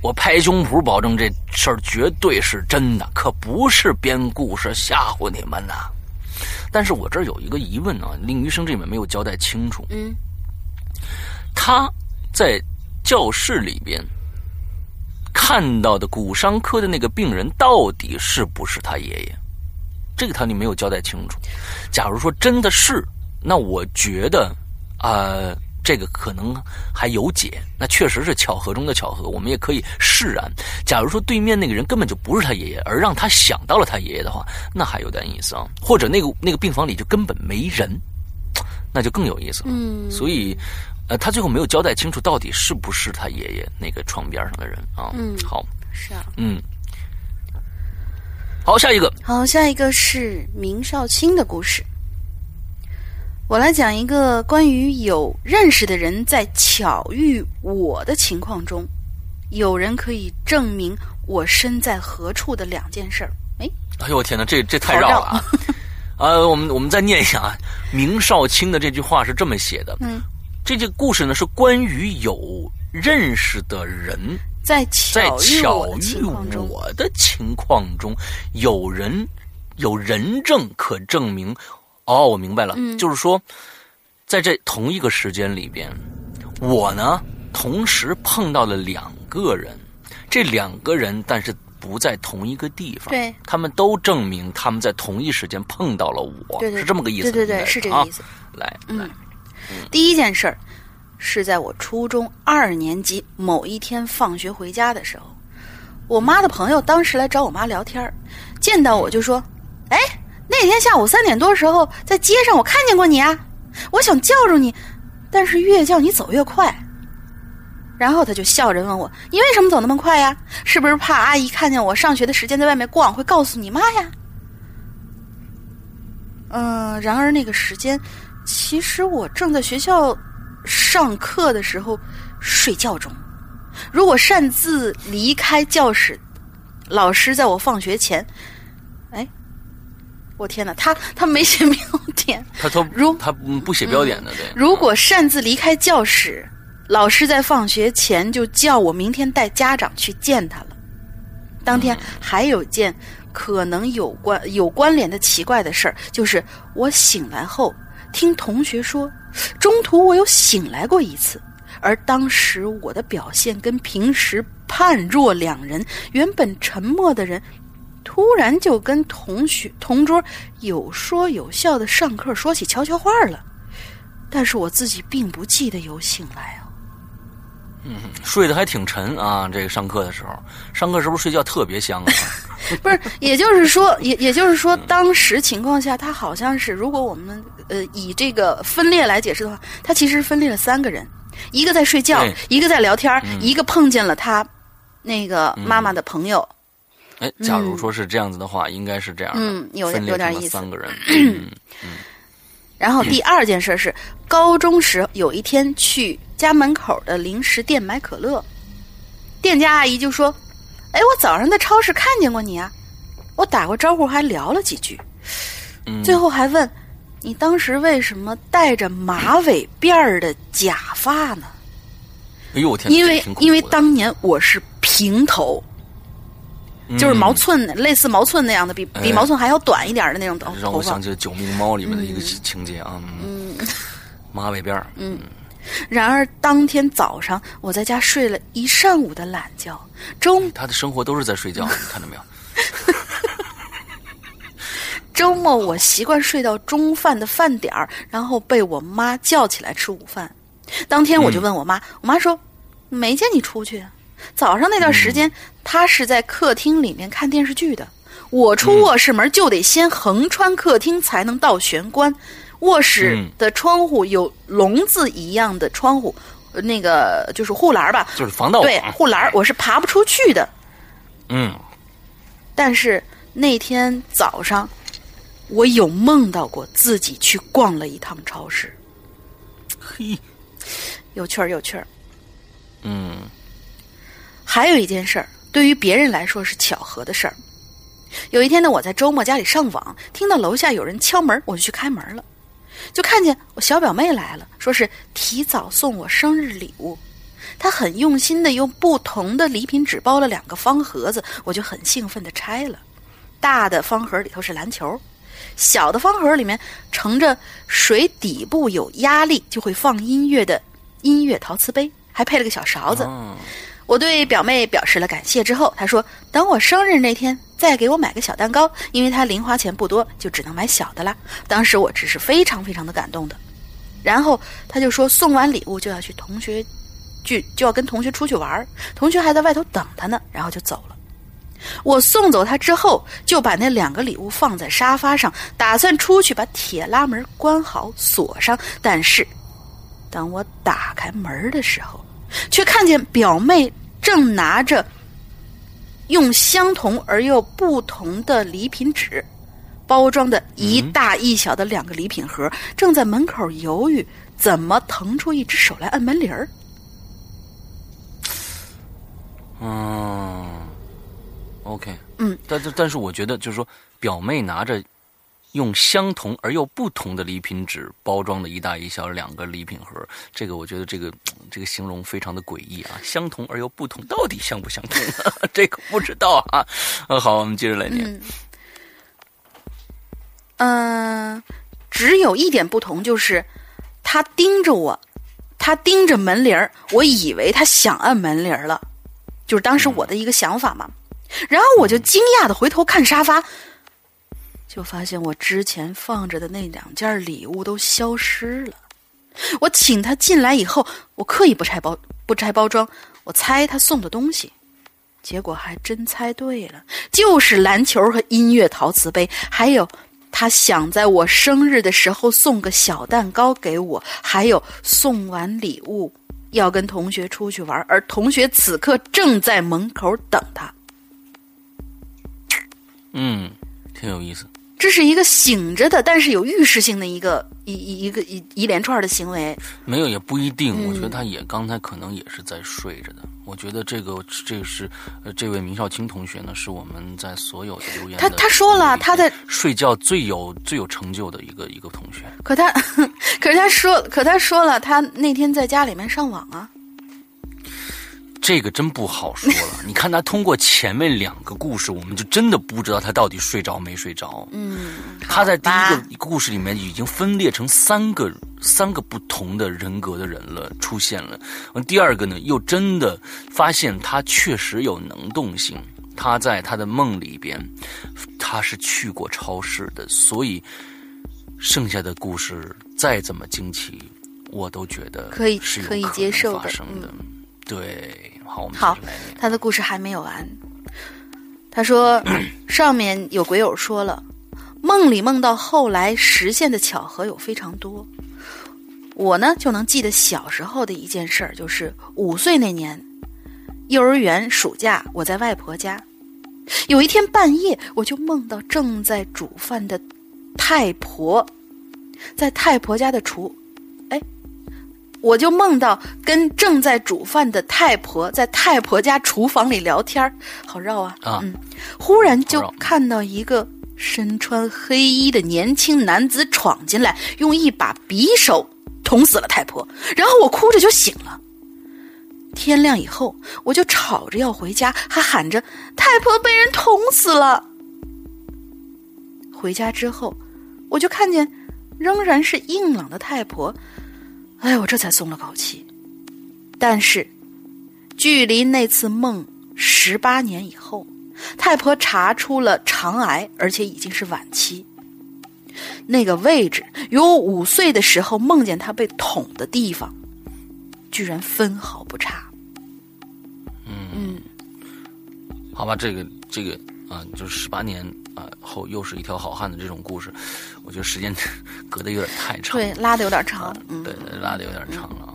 我拍胸脯保证这事儿绝对是真的，可不是编故事吓唬你们呐。但是我这儿有一个疑问啊，令医生这里面没有交代清楚。嗯，他在教室里边看到的骨伤科的那个病人，到底是不是他爷爷？这个他你没有交代清楚。假如说真的是，那我觉得啊。这个可能还有解，那确实是巧合中的巧合，我们也可以释然。假如说对面那个人根本就不是他爷爷，而让他想到了他爷爷的话，那还有点意思啊。或者那个那个病房里就根本没人，那就更有意思了。嗯，所以，呃，他最后没有交代清楚到底是不是他爷爷那个床边上的人啊。嗯，好，是啊，嗯，好，下一个，好，下一个是明少卿的故事。我来讲一个关于有认识的人在巧遇我的情况中，有人可以证明我身在何处的两件事儿。哎，哎呦我天哪，这这太绕了啊！啊，[LAUGHS] 我们我们再念一下啊，明少卿的这句话是这么写的。嗯，这个故事呢是关于有认识的人在巧遇我的情况中，有人有人证可证明。哦，我明白了，就是说，在这同一个时间里边，我呢同时碰到了两个人，这两个人但是不在同一个地方，对，他们都证明他们在同一时间碰到了我，是这么个意思，对对对，是这个意思。来，嗯，第一件事儿是在我初中二年级某一天放学回家的时候，我妈的朋友当时来找我妈聊天见到我就说：“哎。”那天下午三点多时候，在街上我看见过你啊，我想叫住你，但是越叫你走越快。然后他就笑着问我：“你为什么走那么快呀？是不是怕阿姨看见我上学的时间在外面逛，会告诉你妈呀？”嗯，然而那个时间，其实我正在学校上课的时候睡觉中。如果擅自离开教室，老师在我放学前，哎，我天哪，他他没写标点，[LAUGHS] 他他如他不写标点的，对。如果擅自离开教室。老师在放学前就叫我明天带家长去见他了。当天还有件可能有关有关联的奇怪的事儿，就是我醒来后听同学说，中途我有醒来过一次，而当时我的表现跟平时判若两人。原本沉默的人，突然就跟同学同桌有说有笑的上课说起悄悄话了。但是我自己并不记得有醒来啊。嗯，[LAUGHS] 睡得还挺沉啊！这个上课的时候，上课是不是睡觉特别香啊？[LAUGHS] 不是，也就是说，也也就是说，当时情况下，他好像是，如果我们呃以这个分裂来解释的话，他其实分裂了三个人，一个在睡觉，一个在聊天，一个碰见了他那个妈妈的朋友。哎，假如说是这样子的话，应该是这样的，嗯，有有点意思。三个人，[CLEARS THROAT] 嗯嗯。然后第二件事是，高中时有一天去家门口的零食店买可乐，店家阿姨就说：“哎，我早上在超市看见过你啊。”我打过招呼，还聊了几句，最后还问：“你当时为什么戴着马尾辫儿的假发呢？”哎呦我天！因为因为当年我是平头。就是毛寸，类似毛寸那样的，比比毛寸还要短一点的那种头发。让我想起了《九命猫》里面的一个情节啊。嗯，马尾辫嗯，然而当天早上我在家睡了一上午的懒觉，周他的生活都是在睡觉，你看到没有？[LAUGHS] 周末我习惯睡到中饭的饭点儿，然后被我妈叫起来吃午饭。当天我就问我妈，我妈说没见你出去。早上那段时间，他是在客厅里面看电视剧的。我出卧室门就得先横穿客厅才能到玄关。卧室的窗户有笼子一样的窗户，那个就是护栏吧，就是防盗对护栏，我是爬不出去的。嗯。但是那天早上，我有梦到过自己去逛了一趟超市。嘿，有趣儿，有趣儿。嗯。还有一件事儿，对于别人来说是巧合的事儿。有一天呢，我在周末家里上网，听到楼下有人敲门，我就去开门了，就看见我小表妹来了，说是提早送我生日礼物。她很用心的用不同的礼品纸包了两个方盒子，我就很兴奋的拆了。大的方盒里头是篮球，小的方盒里面盛着水底部有压力就会放音乐的音乐陶瓷杯，还配了个小勺子。我对表妹表示了感谢之后，她说：“等我生日那天再给我买个小蛋糕，因为她零花钱不多，就只能买小的啦。”当时我只是非常非常的感动的。然后她就说：“送完礼物就要去同学聚，就要跟同学出去玩，同学还在外头等她呢。”然后就走了。我送走她之后，就把那两个礼物放在沙发上，打算出去把铁拉门关好锁上。但是，当我打开门的时候，却看见表妹正拿着用相同而又不同的礼品纸包装的一大一小的两个礼品盒，正在门口犹豫怎么腾出一只手来按门铃儿。嗯，OK，嗯，但但但是我觉得就是说，表妹拿着。用相同而又不同的礼品纸包装的一大一小两个礼品盒，这个我觉得这个这个形容非常的诡异啊！相同而又不同，到底相不相同？[LAUGHS] 这个不知道啊。嗯，[LAUGHS] 好，我们接着来念。嗯，只有一点不同，就是他盯着我，他盯着门铃儿，我以为他想按门铃儿了，就是当时我的一个想法嘛。然后我就惊讶的回头看沙发。就发现我之前放着的那两件礼物都消失了。我请他进来以后，我刻意不拆包不拆包装，我猜他送的东西，结果还真猜对了，就是篮球和音乐陶瓷杯，还有他想在我生日的时候送个小蛋糕给我，还有送完礼物要跟同学出去玩，而同学此刻正在门口等他。嗯，挺有意思。这是一个醒着的，但是有预示性的一个一一一个一一连串的行为。没有也不一定，嗯我觉得他也刚才可能也是在睡着的。我觉得这个这个是呃，这位明少卿同学呢，是我们在所有的留言他的他说了他的睡觉最有最有成就的一个一个同学。可他，[LAUGHS] 可是他说，可他说了，他那天在家里面上网啊。这个真不好说了。[LAUGHS] 你看他通过前面两个故事，我们就真的不知道他到底睡着没睡着。嗯，他在第一个故事里面已经分裂成三个三个不同的人格的人了，出现了。第二个呢，又真的发现他确实有能动性。他在他的梦里边，他是去过超市的，所以剩下的故事再怎么惊奇，我都觉得可以是可以接受的发生的。对，好。他的故事还没有完。他说，[CLEARS THROAT] 上面有鬼友说了，梦里梦到后来实现的巧合有非常多。我呢就能记得小时候的一件事儿，就是五岁那年，幼儿园暑假，我在外婆家。有一天半夜，我就梦到正在煮饭的太婆，在太婆家的厨，哎，我就梦到跟正在煮饭的太婆在太婆家厨房里聊天儿好绕啊！啊嗯，忽然就看到一个身穿黑衣的年轻男子闯进来，用一把匕首捅死了太婆，然后我哭着就醒了。天亮以后，我就吵着要回家，还喊着太婆被人捅死了。回家之后，我就看见仍然是硬朗的太婆，哎，我这才松了口气。但是，距离那次梦十八年以后，太婆查出了肠癌，而且已经是晚期。那个位置与我五岁的时候梦见她被捅的地方，居然分毫不差。嗯嗯好吧，这个这个啊，就是十八年啊后又是一条好汉的这种故事，我觉得时间 [LAUGHS] 隔得有点太长，对，拉的有点长。嗯，对，拉的有点长了啊。嗯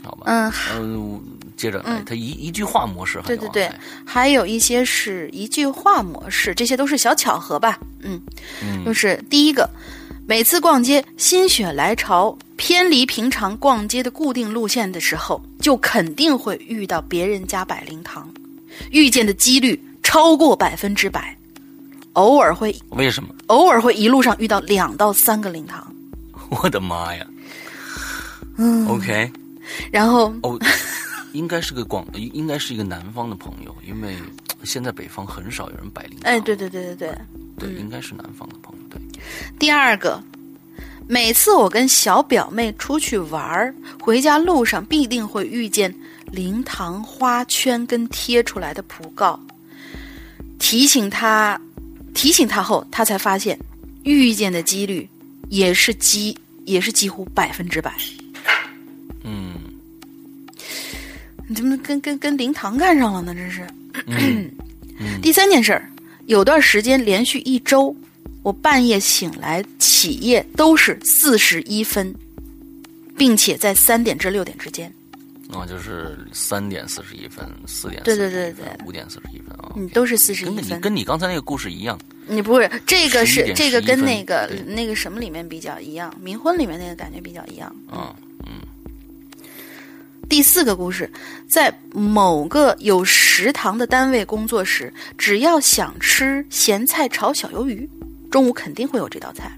好吧，嗯，呃，接着哎，他一一句话模式对对对哎，还有一些是一句话模式，这些都是小巧合吧。嗯，就是第一个，每次逛街心血来潮偏离平常逛街的固定路线的时候，就肯定会遇到别人家百灵堂，遇见的几率超过百分之百，偶尔会为什么？偶尔会一路上遇到两到三个灵堂，[LAUGHS] 我的妈呀！嗯，OK，然后哦，应该是个广，[LAUGHS] 应该是一个南方的朋友，因为现在北方很少有人摆灵堂。哎，对对对对对，对，应该是南方的朋友。对，第二个，每次我跟小表妹出去玩儿，回家路上必定会遇见灵堂花圈跟贴出来的讣告，提醒她，提醒他后，他才发现遇见的几率也是几也是几乎百分之百。嗯你怎么跟跟跟灵堂干上了呢？这是。嗯 [CLEARS THROAT] 第三件事儿，有段时间连续一周，我半夜醒来起夜都是四十一分，并且在三点至六点之间，啊，就是三点四十一分，四点对对对对五点四十一分啊。嗯，都是四十一分。跟你刚才那个故事一样。你不是这个是这个跟那个那个什么里面比较一样，冥婚里面那个感觉比较一样。嗯嗯，第四个故事，在某个有食堂的单位工作时，只要想吃咸菜炒小鱿鱼，中午肯定会有这道菜。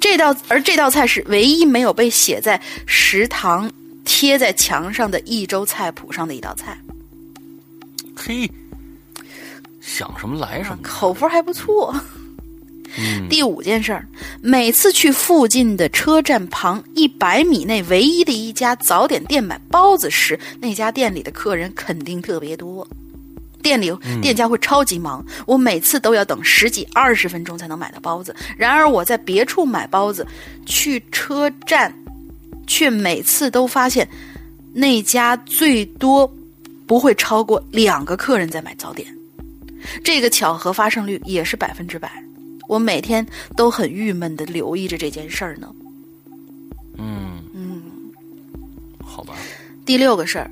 这道而这道菜是唯一没有被写在食堂贴在墙上的一周菜谱上的一道菜，嘿，想什么来什么。口福还不错。嗯第五件事儿，每次去附近的车站旁一百米内唯一的一家早点店买包子时，那家店里的客人肯定特别多，店里店家会超级忙，我每次都要等十几二十分钟才能买到包子。然而我在别处买包子，去车站，却每次都发现那家最多不会超过两个客人在买早点。这个巧合发生率也是百分之百。我每天都很郁闷的留意着这件事儿呢。嗯嗯，好吧。第六个事儿，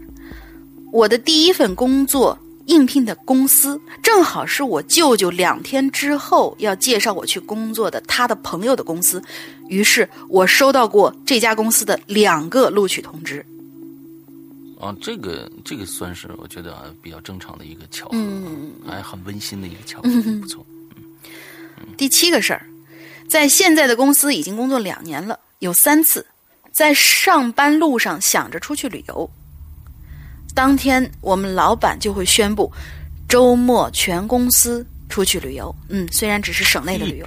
我的第一份工作应聘的公司，正好是我舅舅两天之后要介绍我去工作的他的朋友的公司，于是我收到过这家公司的两个录取通知。啊，这个这个算是我觉得啊比较正常的一个巧合，还很温馨的一个巧合，不错。第七个事儿，在现在的公司已经工作两年了，有三次在上班路上想着出去旅游，当天我们老板就会宣布周末全公司出去旅游。嗯，虽然只是省内的旅游，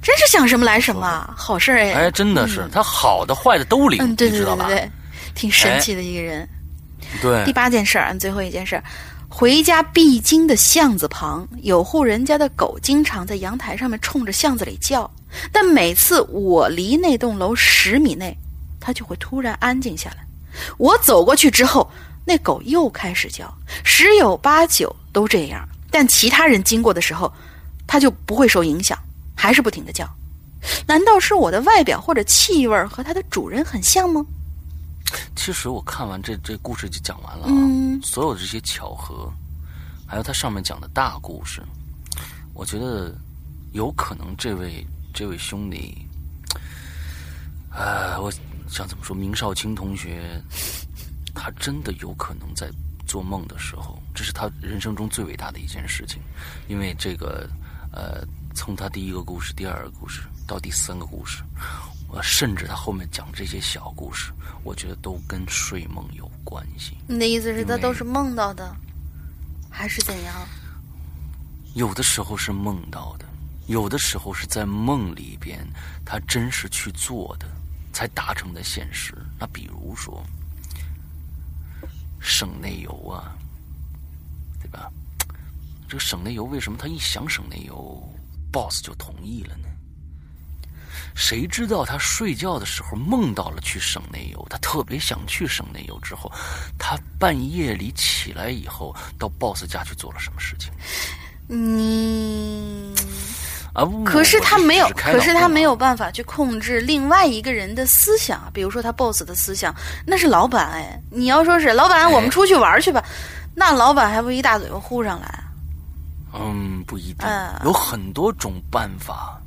真是想什么来什么，好事儿哎！哎，真的是他好的坏的都领，嗯，对对对对，挺神奇的一个人。对，第八件事儿，最后一件事儿，回家必经的巷子旁，有户人家的狗经常在阳台上面冲着巷子里叫，但每次我离那栋楼十米内，它就会突然安静下来。我走过去之后，那狗又开始叫，十有八九都这样。但其他人经过的时候，它就不会受影响，还是不停的叫。难道是我的外表或者气味和它的主人很像吗？其实我看完这这故事就讲完了啊，所有这些巧合，还有他上面讲的大故事，我觉得有可能这位这位兄弟，呃，我想怎么说，明少卿同学，他真的有可能在做梦的时候，这是他人生中最伟大的一件事情，因为这个呃，从他第一个故事、第二个故事到第三个故事。我甚至他后面讲这些小故事，我觉得都跟睡梦有关系。你的意思是，他都是梦到的，还是怎样？有的时候是梦到的，有的时候是在梦里边，他真实去做的，才达成的现实。那比如说，省内游啊，对吧？这个省内游为什么他一想省内游，boss 就同意了呢？谁知道他睡觉的时候梦到了去省内游，他特别想去省内游。之后，他半夜里起来以后，到 boss 家去做了什么事情？你啊，可是他没有，可是他没有办法去控制另外一个人的思想，比如说他 boss 的思想，那是老板哎。你要说是老板，我们出去玩去吧，那老板还不一大嘴巴呼上来？嗯，不一定，有很多种办法。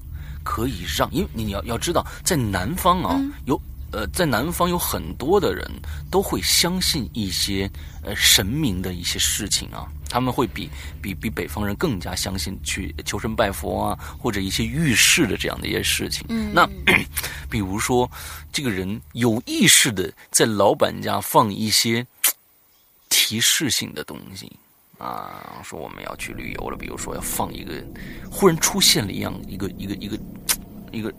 可以让，因为你要要知道，在南方啊，有呃，在南方有很多的人都会相信一些呃神明的一些事情啊，他们会比比比北方人更加相信去求神拜佛啊，或者一些预示的这样的一些事情。嗯，那 [CLEARS THROAT] 比如说，这个人有意识的在老板家放一些提示性的东西。啊，说我们要去旅游了，比如说要放一个，忽然出现了一样一个一个一个一个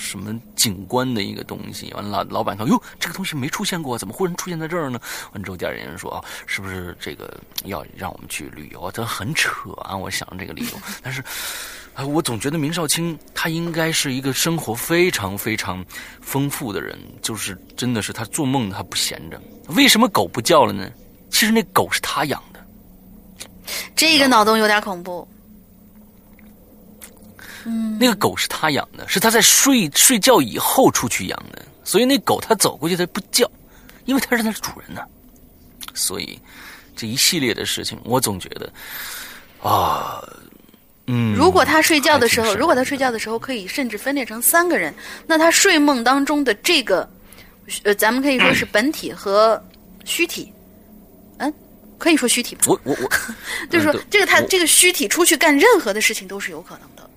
什么景观的一个东西，完了老板说哟，这个东西没出现过，怎么忽然出现在这儿呢？完之后，第二人说啊，是不是这个要让我们去旅游？这很扯啊！我想这个理由，[LAUGHS] 但是啊，我总觉得明少卿他应该是一个生活非常非常丰富的人，就是真的是他做梦他不闲着。为什么狗不叫了呢？其实那狗是他养的。这个脑洞有点恐怖。嗯，那个狗是他养的，是他在睡睡觉以后出去养的，所以那狗它走过去它不叫，因为它是它的主人呢。所以这一系列的事情，我总觉得啊，嗯，如果他睡觉的时候，如果他睡觉的时候可以甚至分裂成三个人，那他睡梦当中的这个，呃，咱们可以说是本体和虚体。可以说虚体吗？我我我，[LAUGHS] 就是说这个他这个虚体出去干任何的事情都是有可能的。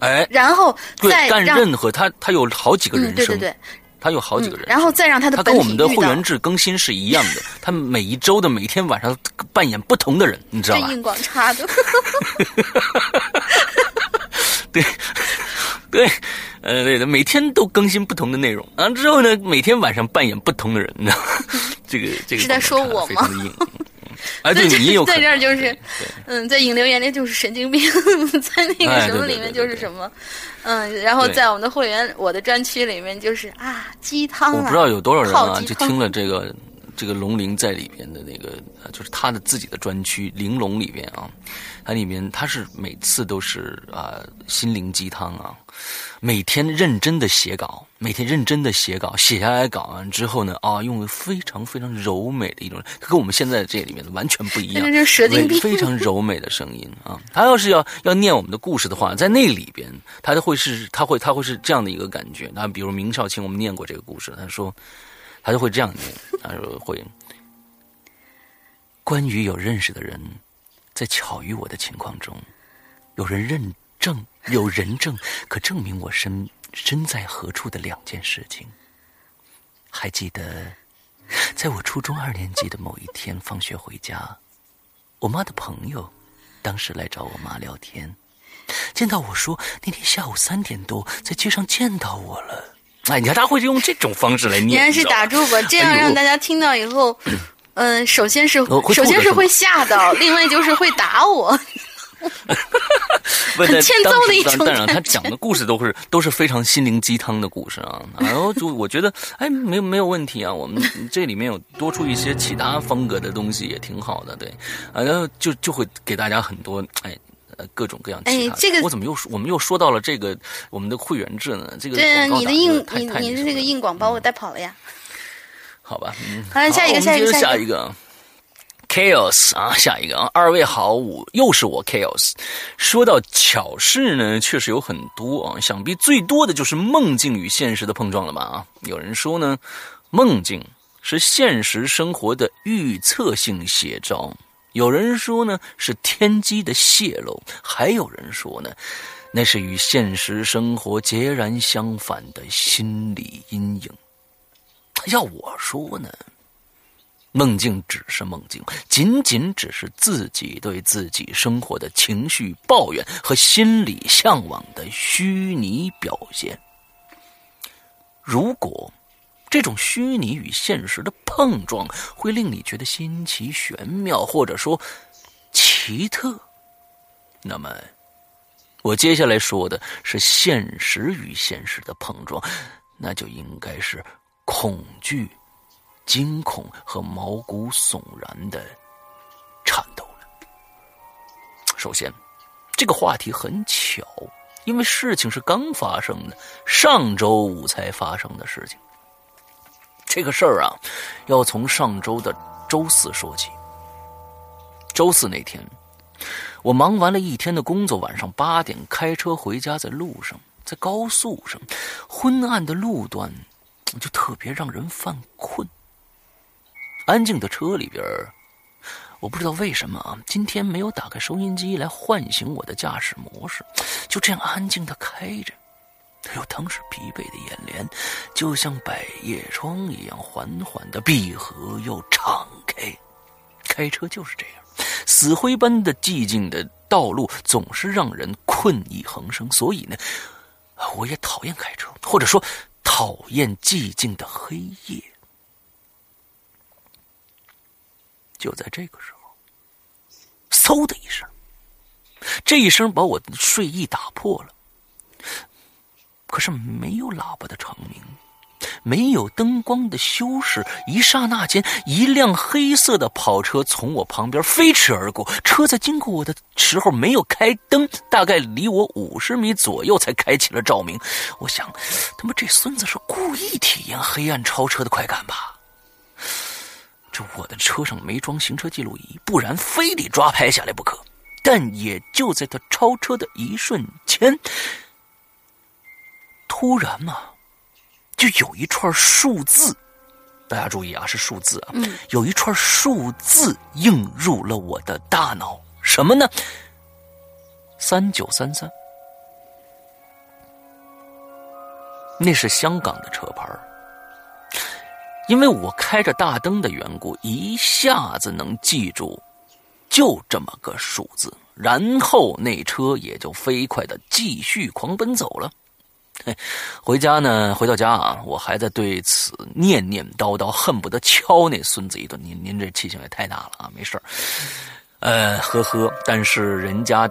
哎，然后再干任何他他有好几个人生，对对对，他有好几个人，然后再让他的他跟我们的会员制更新是一样的，[LAUGHS] 他每一周的每天晚上扮演不同的人，你知道吧？硬广插的，[LAUGHS] 对对，呃对的，每天都更新不同的内容，然后之后呢，每天晚上扮演不同的人，你知道吗？[LAUGHS] 这个这个是在说我吗？[LAUGHS] 哎，对你有在这儿就是，嗯，在引流眼里就是神经病，在那个什么里面就是什么，嗯，然后在我们的会员我的专区里面就是啊鸡汤啊，我不知道有多少人啊，就听了这个这个龙鳞在里边的那个，就是他的自己的专区玲珑里边啊，它里面他是每次都是啊心灵鸡汤啊，每天认真的写稿，每天认真的写稿，写下来稿完之后呢啊，用非常非常柔美的一种，跟我们现在这里面的完全不一样，非常柔美的声音啊。他要是要要念我们的故事的话，在那里边，他就会是他会他会是这样的一个感觉。那比如明少卿，我们念过这个故事，他说。他就会这样念，他说会。关于有认识的人，在巧遇我的情况中，有人认证，有人证可证明我身身在何处的两件事情。还记得，在我初中二年级的某一天放学回家，我妈的朋友当时来找我妈聊天，见到我说那天下午三点多在街上见到我了。哎，你看他会用这种方式来念。你还是打住吧，这样让大家听到以后，[CLEARS THROAT] 嗯，首先是首先是会吓到，另外就是会打我。[LAUGHS] 很欠揍的一种当然，他讲的故事都是都是非常心灵鸡汤的故事啊。然后就我觉得，哎，没有没有问题啊。我们这里面有多出一些其他风格的东西，也挺好的。对，然后就就会给大家很多哎。呃，各种各样哎，这个我怎么又说？我们又说到了这个我们的会员制呢？这个对啊，你的硬你你的这个硬广把我带跑了呀。好吧，嗯，好，下一个，下一个，下一个，chaos 啊，下一个啊，二位好，我又是我 chaos。说到巧事呢，确实有很多啊，想必最多的就是梦境与现实的碰撞了吧？啊，有人说呢，梦境是现实生活的预测性写照。有人说呢是天机的泄露，还有人说呢，那是与现实生活截然相反的心理阴影。要我说呢，梦境只是梦境，仅仅只是自己对自己生活的情绪抱怨和心理向往的虚拟表现。如果。这种虚拟与现实的碰撞会令你觉得新奇玄妙，或者说奇特。那么，我接下来说的是现实与现实的碰撞，那就应该是恐惧、惊恐和毛骨悚然的颤抖了。首先，这个话题很巧，因为事情是刚发生的，上周五才发生的事情。[LAUGHS] 这个事儿啊，要从上周的周四说起。周四那天，我忙完了一天的工作，晚上八点开车回家，在路上，在高速上，昏暗的路段就特别让人犯困。安静的车里边，我不知道为什么啊，今天没有打开收音机来唤醒我的驾驶模式，就这样安静的开着。他有当时疲惫的眼帘，就像百叶窗一样缓缓的闭合又敞开。开车就是这样，死灰般的寂静的道路总是让人困意横生。所以呢，我也讨厌开车，或者说讨厌寂静的黑夜。就在这个时候，嗖的一声，这一声把我的睡意打破了。可是没有喇叭的长鸣，没有灯光的修饰，一刹那间，一辆黑色的跑车从我旁边飞驰而过。车在经过我的时候没有开灯，大概离我五十米左右才开启了照明。我想，他妈这孙子是故意体验黑暗超车的快感吧？这我的车上没装行车记录仪，不然非得抓拍下来不可。但也就在他超车的一瞬间。突然嘛，就有一串数字，大家注意啊，是数字啊，有一串数字映入了我的大脑，什么呢？三九三三，那是香港的车牌。因为我开着大灯的缘故，一下子能记住，就这么个数字，然后那车也就飞快的继续狂奔走了。[LAUGHS] 回家呢，回到家啊，我还在对此念念叨叨，恨不得敲那孙子一顿。您您这气性也太大了啊！没事呃，呵呵，但是人家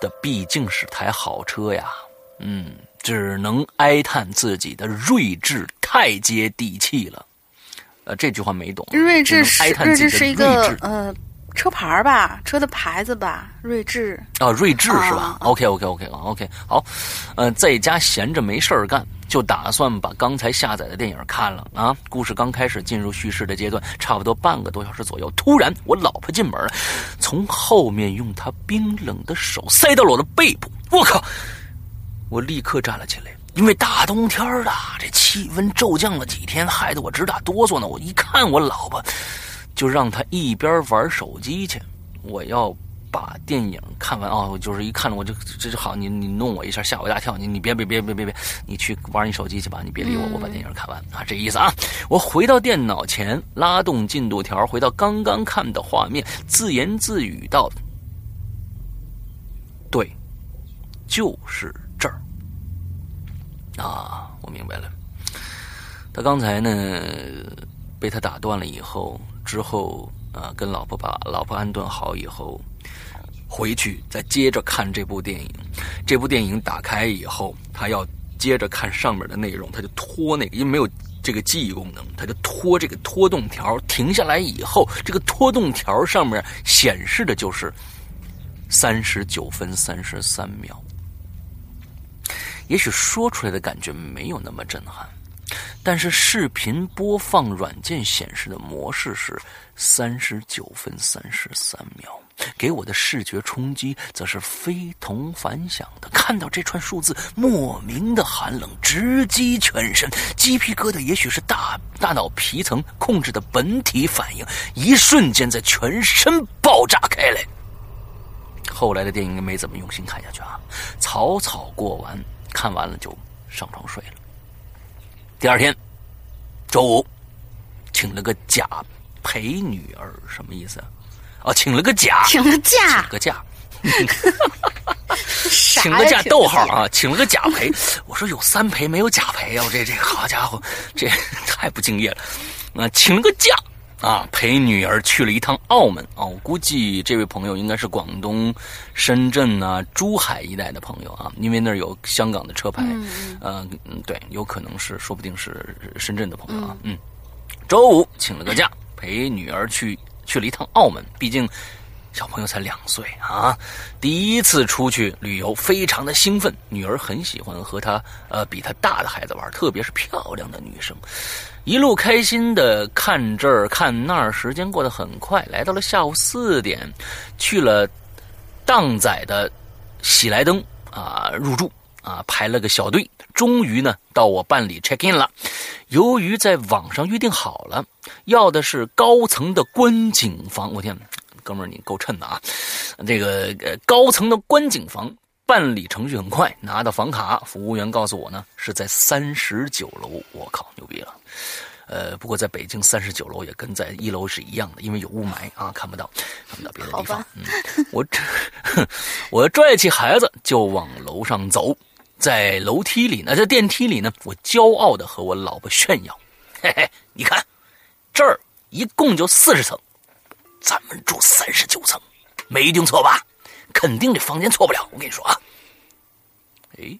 的毕竟是台好车呀，嗯，只能哀叹自己的睿智太接地气了。呃，这句话没懂。睿智是睿智是一个呃车牌吧，车的牌子吧，睿智。啊，睿智是吧啊？OK OK OK OK，好，呃，在家闲着没事儿干，就打算把刚才下载的电影看了啊。故事刚开始进入叙事的阶段，差不多半个多小时左右，突然我老婆进门了，从后面用她冰冷的手塞到了我的背部，我靠！我立刻站了起来，因为大冬天的，这气温骤降了几天，害得我直打哆嗦呢。我一看我老婆，就让他一边玩手机去，我要把电影看完啊。我就是一看我就这就好，你你弄我一下，吓我一大跳。你你别别别别别别，你去玩你手机去吧，你别理我，我把电影看完啊，这意思啊。我回到电脑前，拉动进度条，回到刚刚看的画面，自言自语道：“对，就是这儿。”啊，我明白了。他刚才呢，被他打断了以后，之后啊，跟老婆把老婆安顿好以后，回去再接着看这部电影。这部电影打开以后，他要接着看上面的内容，他就拖那个，因为没有这个记忆功能，他就拖这个拖动条。停下来以后，这个拖动条上面显示的就是三十九分三十三秒。也许说出来的感觉没有那么震撼，但是视频播放软件显示的模式是三十九分三十三秒，给我的视觉冲击则是非同凡响的。看到这串数字，莫名的寒冷直击全身，鸡皮疙瘩也许是大大脑皮层控制的本体反应，一瞬间在全身爆炸开来。后来的电影没怎么用心看下去啊，草草过完。看完了就上床睡了。第二天，周五，请了个假陪女儿，什么意思啊？啊，请了个假，请了假，请个假，请个假，[LAUGHS] 逗号啊，请了个假陪。我说有三陪没有假陪啊？这这好家伙，这太不敬业了。啊，请了个假。啊，陪女儿去了一趟澳门啊！我估计这位朋友应该是广东深圳啊、珠海一带的朋友啊，因为那儿有香港的车牌。嗯嗯，对，有可能是，说不定是深圳的朋友啊。嗯，周五请了个假，陪女儿去去了一趟澳门，毕竟小朋友才两岁啊，第一次出去旅游，非常的兴奋。女儿很喜欢和她呃比她大的孩子玩，特别是漂亮的女生。一路开心的看这儿看那儿，时间过得很快。来到了下午四点，去了荡仔的喜来登啊入住啊排了个小队，终于呢到我办理 check in 了。由于在网上预定好了，要的是高层的观景房。我天，哥们儿你够称的啊！这个呃高层的观景房。办理程序很快，拿到房卡，服务员告诉我呢是在三十九楼。我靠，牛逼了！呃，不过在北京三十九楼也跟在一楼是一样的，因为有雾霾啊，看不到，看不到别的地方。嗯，我这 [LAUGHS] 我拽起孩子就往楼上走，在楼梯里呢，在电梯里呢，我骄傲的和我老婆炫耀：“嘿嘿，你看，这儿一共就四十层，咱们住三十九层，没定错吧？”肯定这房间错不了，我跟你说啊。哎，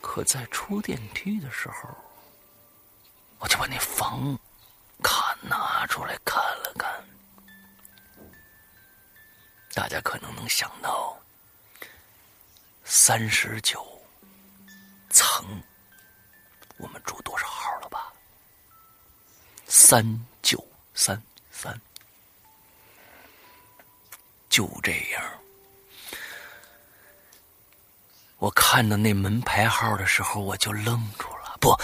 可在出电梯的时候，我就把那房卡拿出来看了看。大家可能能想到，三十九层，我们住多少号了吧？三九三三。就这样，我看到那门牌号的时候，我就愣住了。不，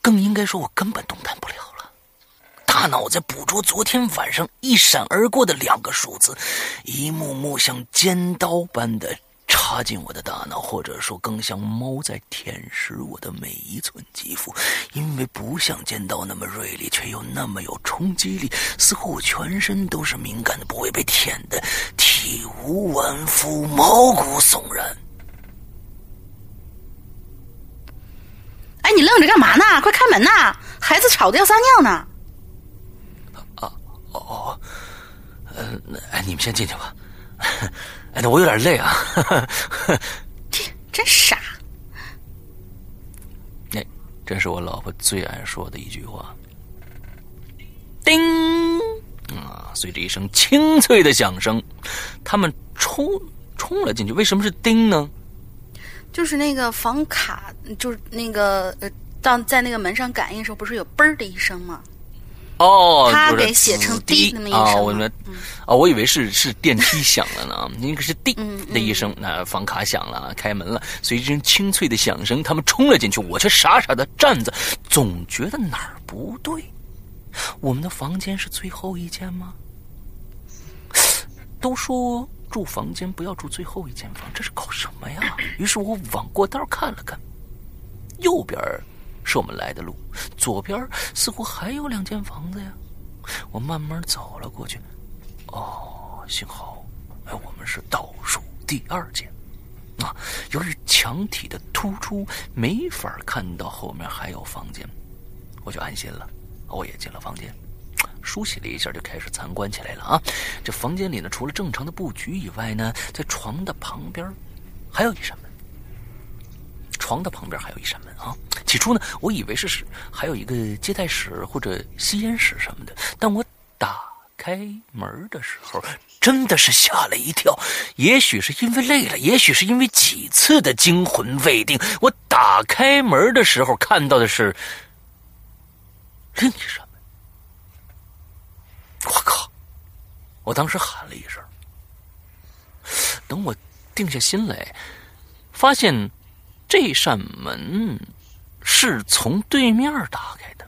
更应该说，我根本动弹不了了。大脑在捕捉昨天晚上一闪而过的两个数字，一幕幕像尖刀般的插进我的大脑，或者说更像猫在舔食我的每一寸肌肤。因为不像尖刀那么锐利，却又那么有冲击力，似乎我全身都是敏感的不会，被舔的体无完肤，毛骨悚然。哎，你愣着干嘛呢？快开门呐！孩子吵得要撒尿呢。啊，哦，呃，哎，你们先进去吧。哎，那我有点累啊。[LAUGHS] 这真傻。[LAUGHS] 这是我老婆最爱说的一句话。叮啊！随着一声清脆的响声，他们冲冲了进去。为什么是叮呢？就是那个房卡，就是那个呃，当在那个门上感应的时候，不是有“嘣儿”的一声吗？哦，他给写成“滴”那么一声。啊，我们啊，我以为是是电梯响了呢，那个是“滴”的一声，那房卡响了，开门了，随着清脆的响声，他们冲了进去，我却傻傻的站着，总觉得哪儿不对。我们的房间是最后一间吗？都说住房间不要住最后一间房，这是搞什么呀？于是我往过道看了看，右边是我们来的路，左边似乎还有两间房子呀。我慢慢走了过去，哦，幸好，哎，我们是倒数第二间啊。由于墙体的突出，没法看到后面还有房间，我就安心了。我也进了房间，梳洗了一下，就开始参观起来了啊！这房间里呢，除了正常的布局以外呢，在床的旁边还有一扇门。床的旁边还有一扇门啊！起初呢，我以为是是还有一个接待室或者吸烟室什么的，但我打开门的时候，真的是吓了一跳。也许是因为累了，也许是因为几次的惊魂未定，我打开门的时候看到的是。另一扇门，我靠！我当时喊了一声。等我定下心来，发现这扇门是从对面打开的。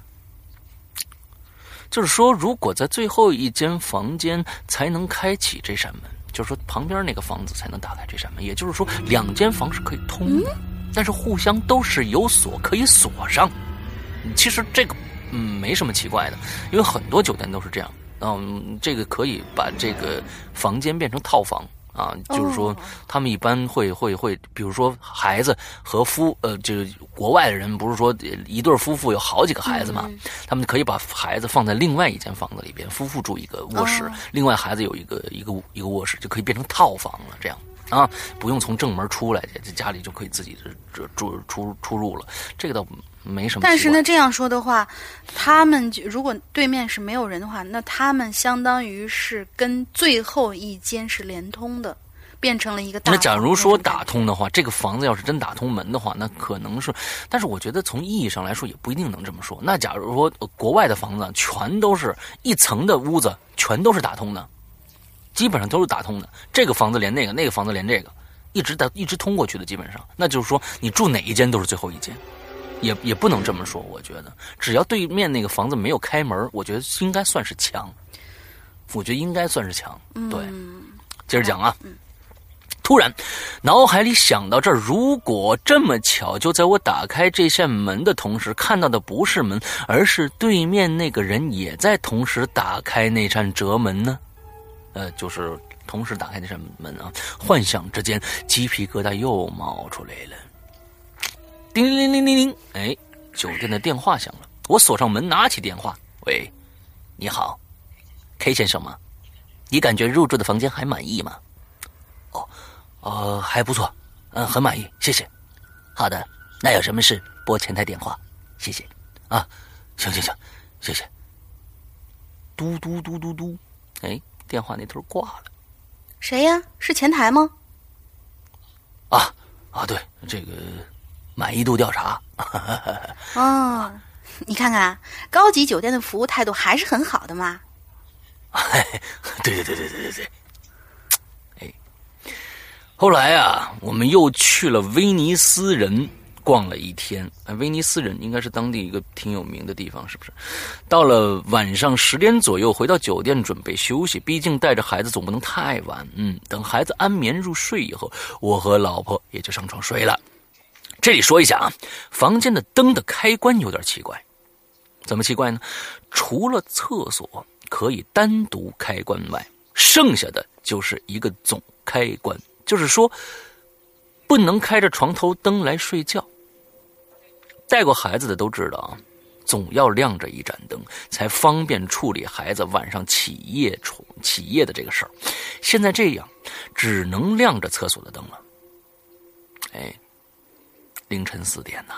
就是说，如果在最后一间房间才能开启这扇门，就是说旁边那个房子才能打开这扇门。也就是说，两间房是可以通，但是互相都是有锁可以锁上。其实这个。嗯，没什么奇怪的，因为很多酒店都是这样。嗯，这个可以把这个房间变成套房啊，就是说他们一般会会会，比如说孩子和夫呃，就是国外的人，不是说一对夫妇有好几个孩子嘛，他们可以把孩子放在另外一间房子里边，夫妇住一个卧室，另外孩子有一个一个一个卧室，就可以变成套房了，这样啊，不用从正门出来，这家里就可以自己这住出出入了，这个倒。没什么。但是呢，这样说的话，他们如果对面是没有人的话，那他们相当于是跟最后一间是连通的，变成了一个大。那假如说打通的话，这个房子要是真打通门的话，那可能是。但是我觉得从意义上来说，也不一定能这么说。那假如说国外的房子全都是一层的屋子，全都是打通的，基本上都是打通的。这个房子连那个，那个房子连这个，一直打一直通过去的，基本上，那就是说你住哪一间都是最后一间。也也不能这么说，我觉得只要对面那个房子没有开门，我觉得应该算是墙。我觉得应该算是墙。对，接着讲啊。突然，脑海里想到这儿，如果这么巧，就在我打开这扇门的同时，看到的不是门，而是对面那个人也在同时打开那扇折门呢？呃，就是同时打开那扇门啊！幻想之间，鸡皮疙瘩又冒出来了。叮铃铃铃铃铃！哎，酒店的电话响了。我锁上门，拿起电话。喂，你好，K 先生吗？你感觉入住的房间还满意吗？哦，呃，还不错，嗯，很满意，谢谢。好的，那有什么事拨前台电话，谢谢。啊，行行行，谢谢。嘟嘟嘟嘟嘟，哎，电话那头挂了。谁呀？是前台吗？啊啊，对，这个。满意度调查。[LAUGHS] 哦，你看看，高级酒店的服务态度还是很好的嘛。对对对对对对对。哎，后来啊，我们又去了威尼斯人逛了一天。威尼斯人应该是当地一个挺有名的地方，是不是？到了晚上十点左右，回到酒店准备休息。毕竟带着孩子总不能太晚。嗯，等孩子安眠入睡以后，我和老婆也就上床睡了。这里说一下啊，房间的灯的开关有点奇怪，怎么奇怪呢？除了厕所可以单独开关外，剩下的就是一个总开关，就是说不能开着床头灯来睡觉。带过孩子的都知道啊，总要亮着一盏灯，才方便处理孩子晚上起夜、起夜的这个事儿。现在这样，只能亮着厕所的灯了。哎。凌晨四点呐，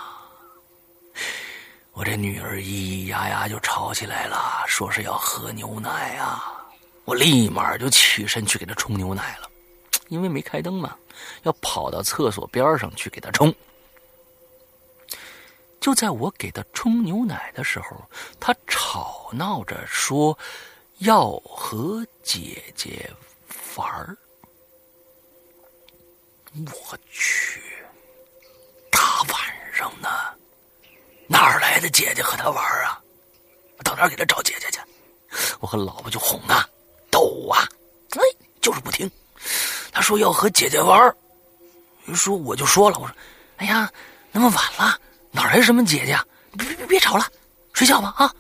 我这女儿咿咿呀呀就吵起来了，说是要喝牛奶啊！我立马就起身去给她冲牛奶了，因为没开灯嘛，要跑到厕所边上去给她冲。就在我给她冲牛奶的时候，她吵闹着说要和姐姐玩儿。我去，上呢？哪儿来的姐姐和他玩啊？到哪儿给他找姐姐去？我和老婆就哄啊，逗啊，哎，就是不听。他说要和姐姐玩，于是我就说了，我说：“哎呀，那么晚了，哪来什么姐姐？别别别别吵了，睡觉吧啊！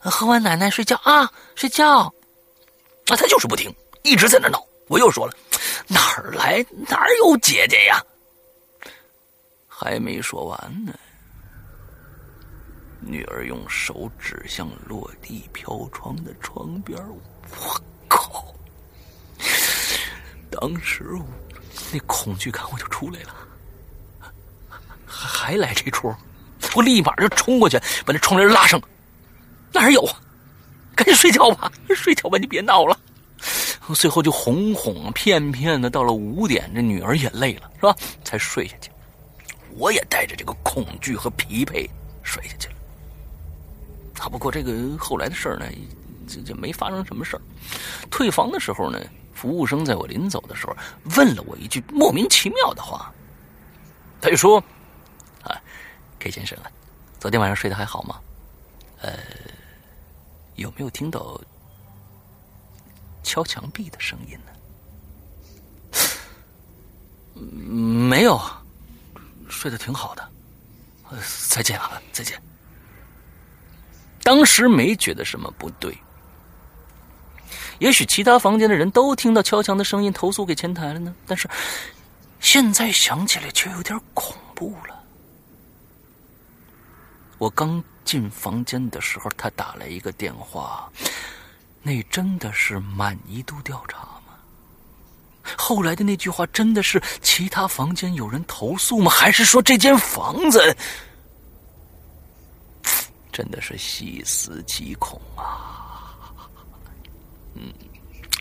喝完奶奶睡觉啊，睡觉。”啊，他就是不听，一直在那闹。我又说了，哪儿来哪儿有姐姐呀？还没说完呢。女儿用手指向落地飘窗的窗边，我靠！当时那恐惧感我就出来了，还来这出，我立马就冲过去把那窗帘拉上。哪有啊？赶紧睡觉吧，睡觉吧，你别闹了。最后就哄哄骗骗的，到了五点，这女儿也累了，是吧？才睡下去。我也带着这个恐惧和疲惫睡下去了。啊，不过这个后来的事儿呢，这就没发生什么事儿。退房的时候呢，服务生在我临走的时候问了我一句莫名其妙的话，他就说：“啊，K 先生啊，昨天晚上睡得还好吗？呃，有没有听到敲墙壁的声音呢？”没有，睡得挺好的。再见啊，再见。当时没觉得什么不对，也许其他房间的人都听到敲墙的声音，投诉给前台了呢。但是现在想起来却有点恐怖了。我刚进房间的时候，他打来一个电话，那真的是满意度调查？后来的那句话真的是其他房间有人投诉吗？还是说这间房子？真的是细思极恐啊！嗯，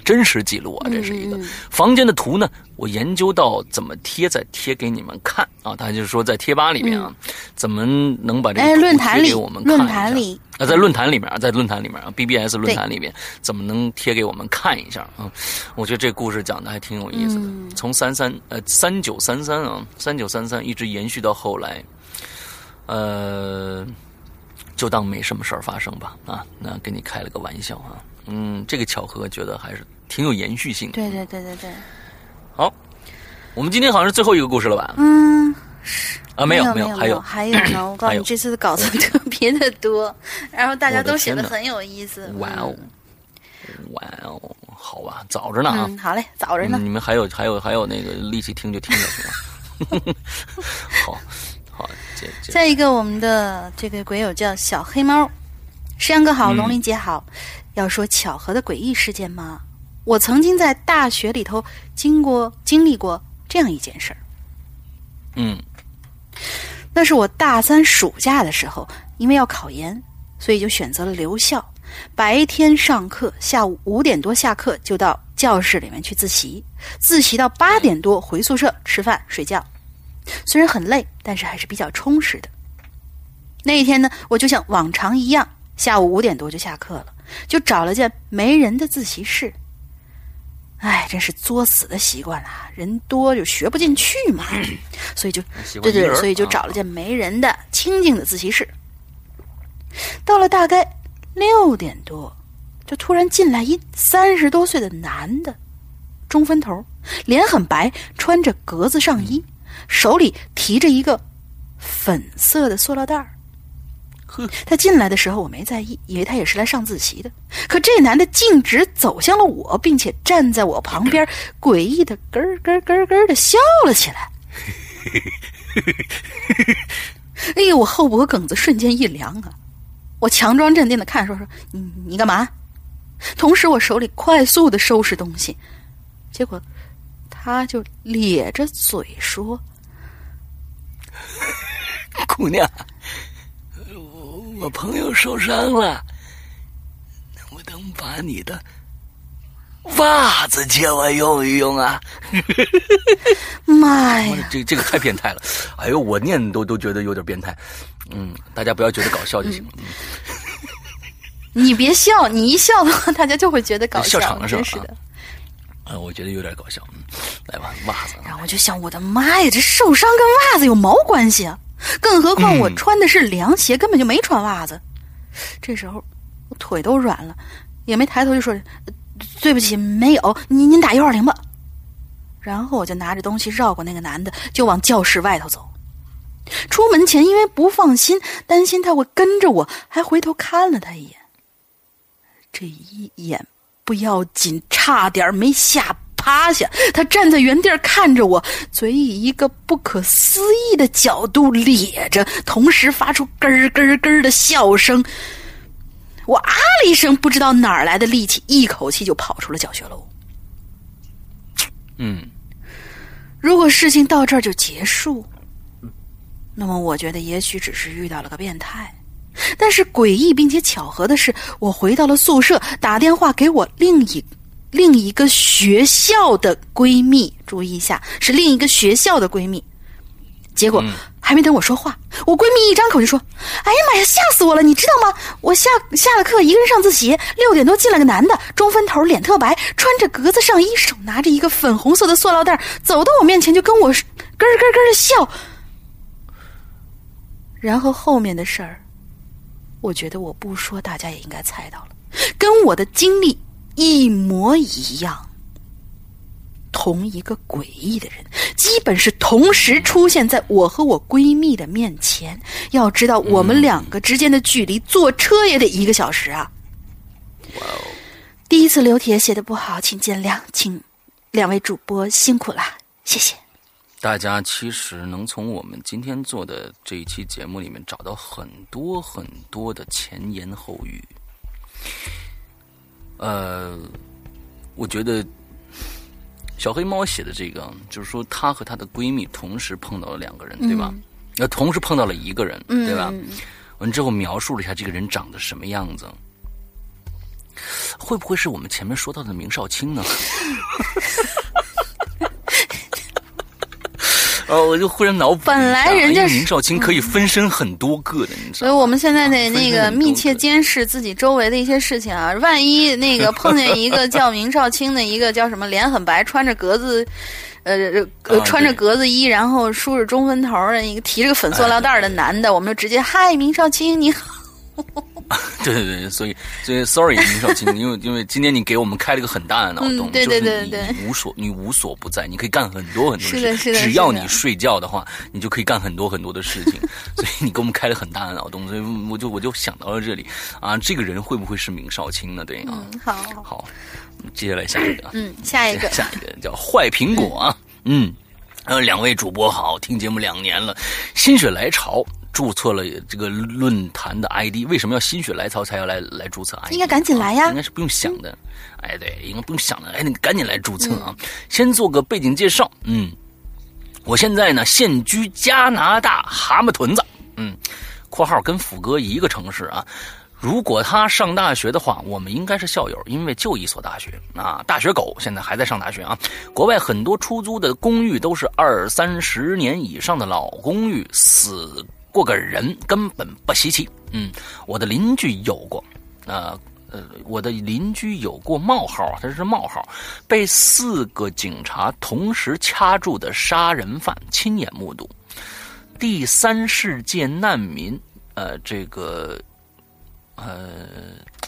真实记录啊，这是一个房间的图呢。我研究到怎么贴，再贴给你们看啊。他就是说在贴吧里面啊，怎么能把这个论坛给我们看论坛里啊，在论坛里面啊，在论坛里面啊，BBS 论坛里面怎么能贴给我们看一下啊？我觉得这故事讲的还挺有意思的。从三三呃三九三三啊，三九三三一直延续到后来，呃。就当没什么事儿发生吧，啊，那跟你开了个玩笑啊，嗯，这个巧合觉得还是挺有延续性的。对对对对对。好，我们今天好像是最后一个故事了吧？嗯，是啊，没有没有，还有还有呢。[CLEARS THROAT] 我告诉你，这次的稿子特别的多，然后大家都写的很有意思。哇哦，哇哦，好吧，早着呢啊。好嘞，早着呢。你们还有还有还有那个力气听就听下去吧。好。好再一个，我们的这个鬼友叫小黑猫，山阳哥好，龙鳞姐好。要说巧合的诡异事件吗？我曾经在大学里头经过经历过这样一件事儿。嗯，那是我大三暑假的时候，因为要考研，所以就选择了留校。白天上课，下午五点多下课就到教室里面去自习，自习到八点多回宿舍吃饭睡觉。虽然很累，但是还是比较充实的。那一天呢，我就像往常一样，下午五点多就下课了，就找了间没人的自习室。哎，真是作死的习惯啊，人多就学不进去嘛，[CLEARS THROAT] 所以就对对，所以就找了间没人的清静的自习室。到了大概六点多，就突然进来一三十多岁的男的，中分头，脸很白，穿着格子上衣。手里提着一个粉色的塑料袋儿，[LAUGHS] 他进来的时候我没在意，以为他也是来上自习的。可这男的径直走向了我，并且站在我旁边，诡异的咯咯咯咯的笑了起来。[LAUGHS] 哎呦，我后脖梗子瞬间一凉啊！我强装镇定的看，说说你你干嘛？同时我手里快速的收拾东西，结果他就咧着嘴说。[LAUGHS] 姑娘，我朋友受伤了，能不能把你的袜子借我用一用啊？妈呀！这这个太变态了！哎呦，我念都都觉得有点变态。嗯，大家不要觉得搞笑就行了。你别笑，你一笑的话，大家就会觉得搞笑。笑场了是吧？啊，我觉得有点搞笑。嗯，来吧，袜子。然后我就想，我的妈呀，这受伤跟袜子有毛关系啊？更何况我穿的是凉鞋，根本就没穿袜子。这时候我腿都软了，也没抬头就说：“对不起，没有。”您您打幺二零吧。然后我就拿着东西绕过那个男的，就往教室外头走。出门前，因为不放心，担心他会跟着我，还回头看了他一眼。这一眼不要紧，差点没吓趴下。他站在原地看着我，嘴以一个不可思议的角度咧着，同时发出咯咯咯的笑声。我啊了一声，不知道哪儿来的力气，一口气就跑出了教学楼。嗯，如果事情到这儿就结束，那么我觉得也许只是遇到了个变态。但是诡异并且巧合的是，我回到了宿舍，打电话给我另一另一个学校的闺蜜。注意一下，是另一个学校的闺蜜。结果还没等我说话，我闺蜜一张口就说：“哎呀妈呀，吓死我了！你知道吗？我下下了课，一个人上自习，六点多进来个男的，中分头，脸特白，穿着格子上衣，手拿着一个粉红色的塑料袋，走到我面前就跟我咯咯咯的笑。然后后面的事儿。”我觉得我不说，大家也应该猜到了，跟我的经历一模一样。同一个诡异的人，基本是同时出现在我和我闺蜜的面前。要知道，我们两个之间的距离，坐车也得一个小时啊！第一次留帖写的不好，请见谅，请两位主播辛苦了，谢谢。大家其实能从我们今天做的这一期节目里面找到很多很多的前言后语。呃，我觉得小黑猫写的这个，就是说她和她的闺蜜同时碰到了两个人，对吧？那同时碰到了一个人，对吧？完之后描述了一下这个人长得什么样子，会不会是我们前面说到的明少卿呢？[LAUGHS] 哦，我就忽然脑补，本来人家明少卿可以分身很多个的，你知道？所以我们现在得那个密切监视自己周围的一些事情啊，万一那个碰见一个叫明少卿的一个叫什么脸很白，穿着格子，呃呃穿着格子衣，然后梳着中分头的一个提着个粉塑料袋的男的，我们就直接嗨，明少卿你好。[LAUGHS] 对对对，所以所以，sorry，明少卿，因为因为今天你给我们开了一个很大的脑洞，对对对对，无所你无所不在，你可以干很多很多事，是的，只要你睡觉的话，你就可以干很多很多的事情。所以你给我们开了很大的脑洞，所以我就我就想到了这里啊，这个人会不会是明少卿呢？对啊，好，好，接下来下一个，嗯，下一个，下一个叫坏苹果啊，嗯，呃，两位主播好，听节目两年了，心血来潮。注册了这个论坛的 ID，为什么要心血来潮才要来来注册 ID？应该赶紧来呀！应该是不用想的，哎，对，应该不用想的，哎，你赶紧来注册啊！先做个背景介绍，嗯，我现在呢现居加拿大蛤蟆屯子，嗯，括号跟斧哥一个城市啊。如果他上大学的话，我们应该是校友，因为就一所大学啊。大学狗现在还在上大学啊。国外很多出租的公寓都是二三十年以上的老公寓，死。过个人根本不稀奇。嗯，我的邻居有过，呃呃，我的邻居有过冒号，他是冒号，被四个警察同时掐住的杀人犯，亲眼目睹。第三世界难民，呃，这个，呃，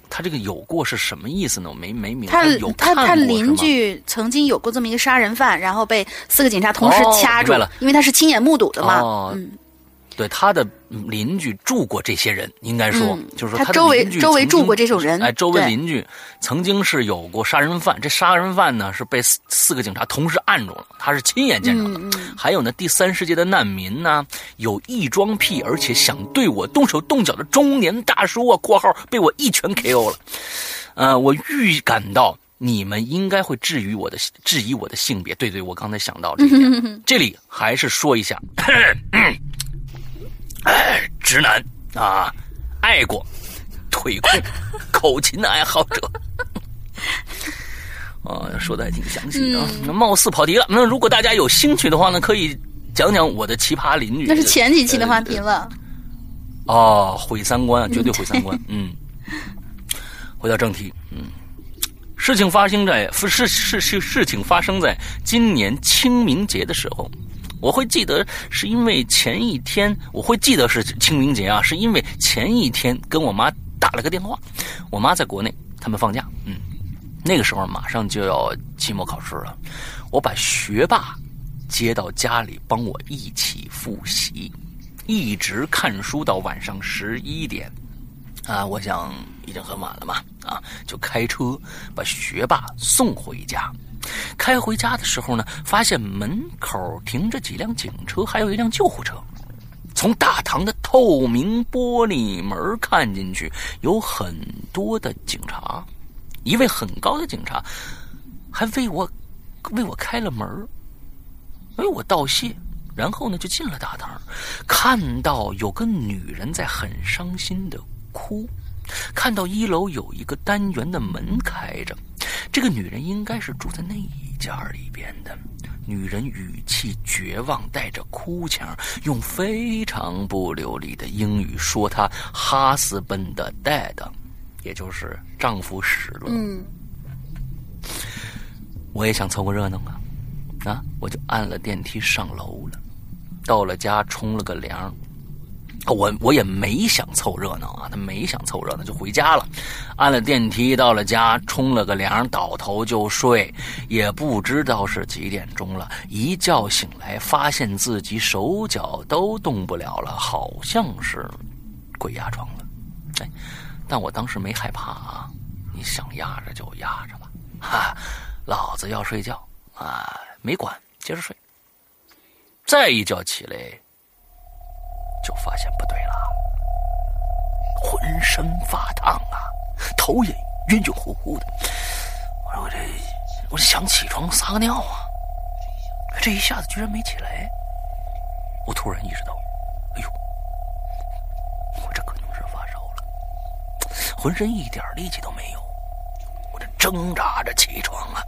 他这个有过是什么意思呢？我没没明白。有他他邻居曾经有过这么一个杀人犯，然后被四个警察同时掐住了，因为他是亲眼目睹的嘛。嗯。对他的邻居住过这些人，应该说就是说他周围周围住过这种人。哎，周围邻居曾经是有过杀人犯，这杀人犯呢是被四四个警察同时按住了，他是亲眼见着的。还有呢，第三世界的难民呢，有异装癖而且想对我动手动脚的中年大叔啊（括号被我一拳 KO 了）。呃，我预感到你们应该会质疑我的质疑我的性别。对对，我刚才想到这一点，[LAUGHS] 这里还是说一下。哎，[CLEARS THROAT] 直男啊，爱过，腿控，口琴的爱好者。啊，[LAUGHS] 说的还挺详细啊。那貌似跑题了。那如果大家有兴趣的话呢，可以讲讲我的奇葩邻居。那是前几期的话题了。哦，毁三观，绝对毁三观。[LAUGHS] 嗯，回到正题。嗯，事情发生在事事事事情发生在今年清明节的时候。我会记得是因为前一天，我会记得是清明节啊，是因为前一天跟我妈打了个电话。我妈在国内，他们放假。嗯。那个时候马上就要期末考试了，我把学霸接到家里帮我一起复习，一直看书到晚上十一点，啊，我想已经很晚了嘛，啊，就开车把学霸送回家。开回家的时候呢，发现门口停着几辆警车，还有一辆救护车。从大堂的透明玻璃门看进去，有很多的警察。一位很高的警察还为我为我开了门为我道谢，然后呢就进了大堂，看到有个女人在很伤心的哭，看到一楼有一个单元的门开着，这个女人应该是住在那一家里边的。女人语气绝望，带着哭腔，用非常不流利的英语说她哈斯本的 dad。也就是丈夫死了，嗯，我也想凑个热闹啊，啊，我就按了电梯上楼了。到了家冲了个凉，我我也没想凑热闹啊，他没想凑热闹就回家了。按了电梯到了家，冲了个凉，倒头就睡，也不知道是几点钟了。一觉醒来，发现自己手脚都动不了了，好像是鬼压床了，哎。但我当时没害怕啊！你想压着就压着吧，哈，老子要睡觉啊！没管，接着睡。再一觉起来，就发现不对了，浑身发烫啊，头也晕晕乎乎的。我说我这，我想起床撒个尿啊，这一下子居然没起来。我突然意识到。哎呦，我这可能是发烧了浑身一点力气都没有，我这挣扎着起床啊，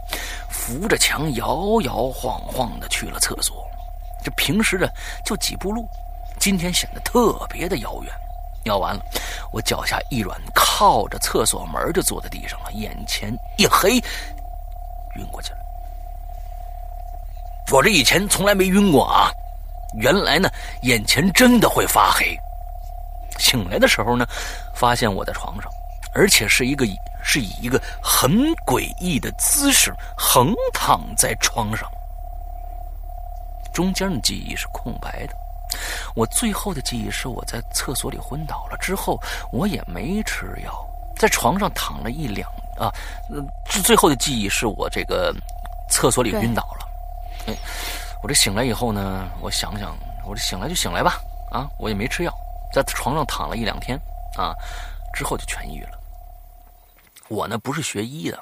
扶着墙摇摇晃晃的去了厕所。这平时的就几步路，今天显得特别的遥远。尿完了，我脚下一软，靠着厕所门就坐在地上了，眼前一黑，晕过去了。我这以前从来没晕过啊，原来呢，眼前真的会发黑。醒来的时候呢，发现我在床上。而且是一个是以一个很诡异的姿势横躺在床上，中间的记忆是空白的。我最后的记忆是我在厕所里昏倒了之后，我也没吃药，在床上躺了一两啊，最最后的记忆是我这个厕所里晕倒了。哎，我这醒来以后呢，我想想，我这醒来就醒来吧，啊，我也没吃药，在床上躺了一两天啊，之后就痊愈了。我呢不是学医的，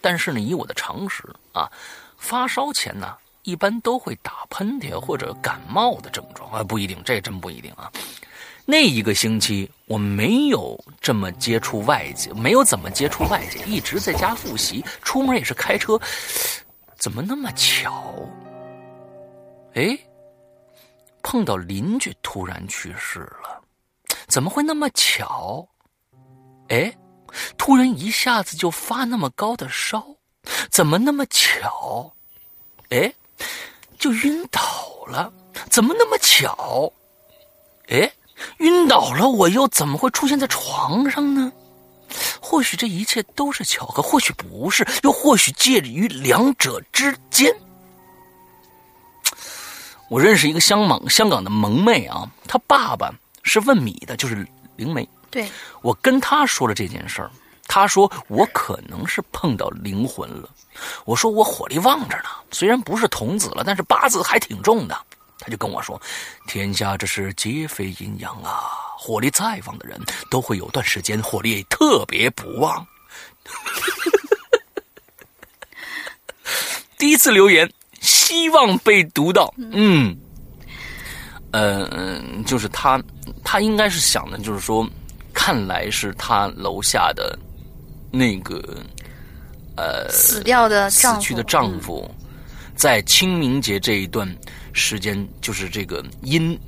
但是呢，以我的常识啊，发烧前呢，一般都会打喷嚏或者感冒的症状啊，不一定，这真不一定啊。那一个星期我没有这么接触外界，没有怎么接触外界，一直在家复习，出门也是开车。怎么那么巧？哎，碰到邻居突然去世了，怎么会那么巧？哎。突然一下子就发那么高的烧，怎么那么巧？哎，就晕倒了，怎么那么巧？哎，晕倒了，我又怎么会出现在床上呢？或许这一切都是巧合，或许不是，又或许介于两者之间。我认识一个香港香港的萌妹啊，她爸爸是问米的，就是灵媒。对，我跟他说了这件事儿，他说我可能是碰到灵魂了。我说我火力旺着呢，虽然不是童子了，但是八字还挺重的。他就跟我说，天下这是皆非阴阳啊，火力再旺的人都会有段时间火力特别不旺。[LAUGHS] 第一次留言，希望被读到。嗯，嗯，就是他，他应该是想的，就是说。看来是他楼下的那个呃死掉的死丈夫去的丈夫，在清明节这一段时间，就是这个阴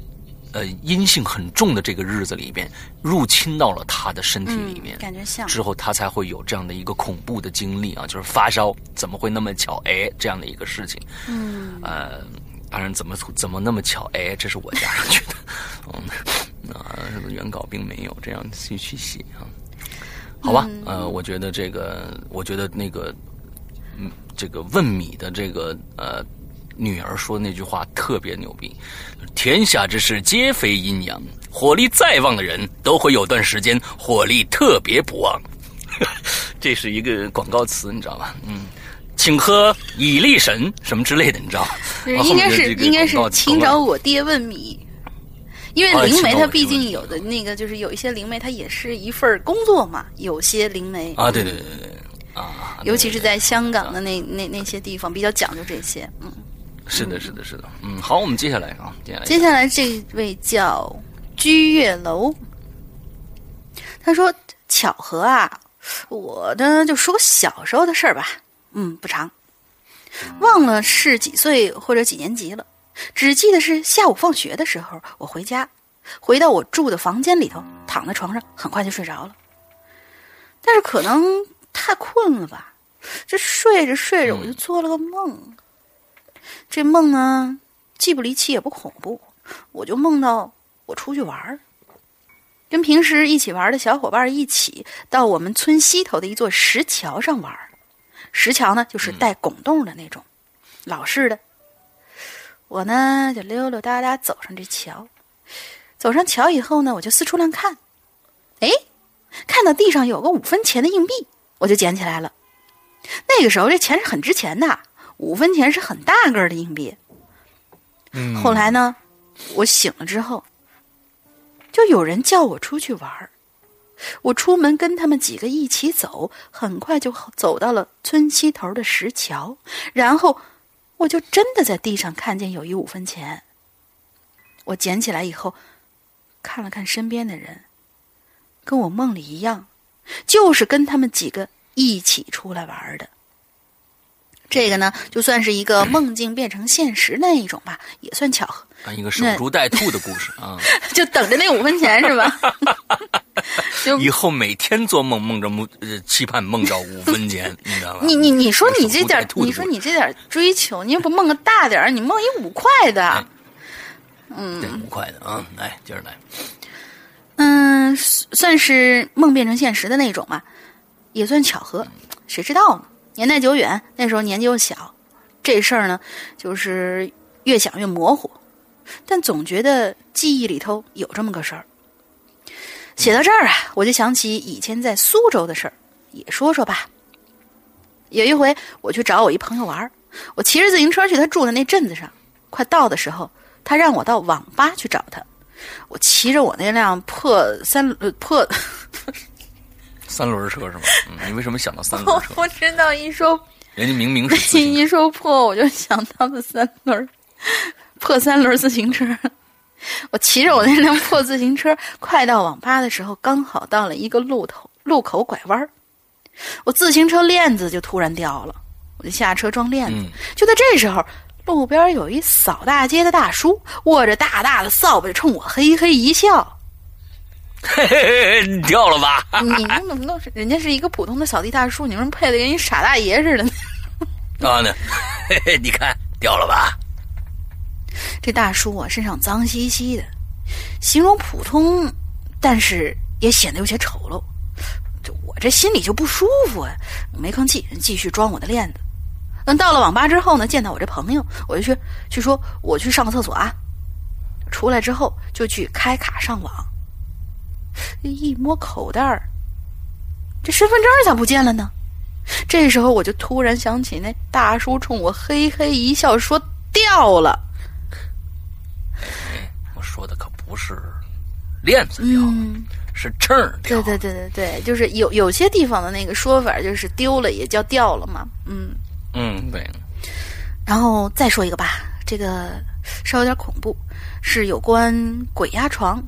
呃阴性很重的这个日子里边，入侵到了他的身体里面。嗯感觉像之后他才会有这样的一个恐怖的经历啊，就是发烧，怎么会那么巧？哎，这样的一个事情。嗯，呃，当然怎么怎么那么巧？哎，这是我加上去的。嗯，啊，这个原稿并没有这样去去写啊。好吧，呃，我觉得这个，我觉得那个，嗯，这个问米的这个呃女儿说的那句话特别牛逼。天下之事皆非阴阳，火力再旺的人都会有段时间火力特别不旺。[LAUGHS] 这是一个广告词，你知道吧？嗯，请喝以力神什么之类的，你知道应该是应该是请找我爹问米，因为啊灵媒它毕竟有的那个就是有一些灵媒它也是一份工作嘛，有些灵媒啊，对对对对对啊，尤其是在香港的那那那些地方比较讲究这些，嗯。是的，是的，是的，嗯，好，我们接下来啊，接下来接下来这位叫居月楼，他说：“巧合啊，我呢就说个小时候的事儿吧，嗯，不长，忘了是几岁或者几年级了，只记得是下午放学的时候，我回家，回到我住的房间里头，躺在床上，很快就睡着了。但是可能太困了吧，这睡着睡着我就做了个梦。”这梦呢，既不离奇也不恐怖，我就梦到我出去玩儿，跟平时一起玩的小伙伴一起到我们村西头的一座石桥上玩儿。石桥呢，就是带拱洞的那种，老式的。我呢就溜溜达达走上这桥，走上桥以后呢，我就四处乱看，哎，看到地上有个五分钱的硬币，我就捡起来了。那个时候这钱是很值钱的。五分钱是很大个儿的硬币。嗯，后来呢，我醒了之后，就有人叫我出去玩儿。我出门跟他们几个一起走，很快就走到了村西头的石桥，然后我就真的在地上看见有一五分钱。我捡起来以后，看了看身边的人，跟我梦里一样，就是跟他们几个一起出来玩的。这个呢，就算是一个梦境变成现实那一种吧，也算巧合。啊，一个守株待兔的故事 [LAUGHS] 啊，就等着那五分钱是吧？[LAUGHS] 就以后每天做梦梦着梦呃期盼梦着五分钱，[LAUGHS] 你知道吗？你你你说你这点你说你这点追求，你也不梦个大点儿，你梦一五块的，嗯对五块的啊，来接着来，嗯，算是梦变成现实的那种嘛，也算巧合，谁知道呢？年代久远，那时候年纪又小，这事儿呢，就是越想越模糊，但总觉得记忆里头有这么个事儿。写到这儿啊，我就想起以前在苏州的事儿，也说说吧。有一回我去找我一朋友玩儿，我骑着自行车去他住的那镇子上，快到的时候，他让我到网吧去找他。我骑着我那辆破三呃破，三轮车是吗？嗯，[LAUGHS] 你为什么想到三轮我车？不知道一说 [LAUGHS] 人家明明是 [LAUGHS] 一说破，我就想到了三轮破三轮自行车。我骑着我那辆破自行车，快到网吧的时候，刚好到了一个路头路口拐弯儿我自行车链子就突然掉了，我就下车装链子。嗯就在这时候，路边有一扫大街的大叔，握着大大的扫把，冲我嘿嘿一笑。嘿嘿嘿，你掉了吧？你们怎么都是人家是一个普通的扫地大叔，你们配的跟一傻大爷似的。啊呢，[LAUGHS] 嘿嘿，你看掉了吧？这大叔啊，身上脏兮兮的，形容普通，但是也显得有些丑陋。就我这心里就不舒服啊，没吭气，继续装我的链子。等到了网吧之后呢，见到我这朋友，我就去去说我去上个厕所啊。出来之后就去开卡上网，一摸口袋儿，这身份证咋不见了呢？这时候我就突然想起那大叔冲我嘿嘿一笑，说掉了。我说的可不是链子掉了，嗯，是秤儿掉了。对对对对对，就是有有些地方的那个说法，就是丢了也叫掉了嘛。嗯，嗯，对，然后再说一个吧，这个稍微有点恐怖，是有关鬼压床。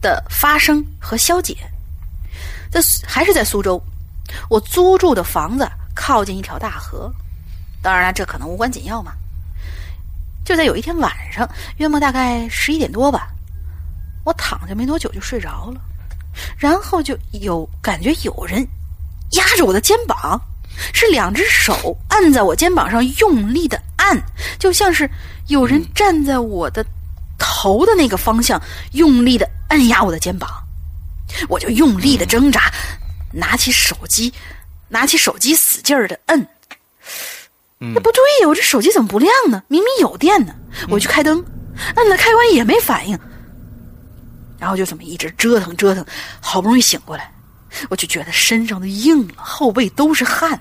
的发生和消解。在还是在苏州，我租住的房子靠近一条大河，当然了，这可能无关紧要嘛。就在有一天晚上，约莫大概十一点多吧，我躺下没多久就睡着了，然后就有感觉有人压着我的肩膀，是两只手按在我肩膀上用力的按，就像是有人站在我的头的那个方向用力的按压我的肩膀。我就用力的挣扎，拿起手机，拿起手机使劲儿的摁。那不对呀，我这手机怎么不亮呢？明明有电呢。我去开灯，摁了开关也没反应。然后就这么一直折腾折腾，好不容易醒过来，我就觉得身上都硬了，后背都是汗。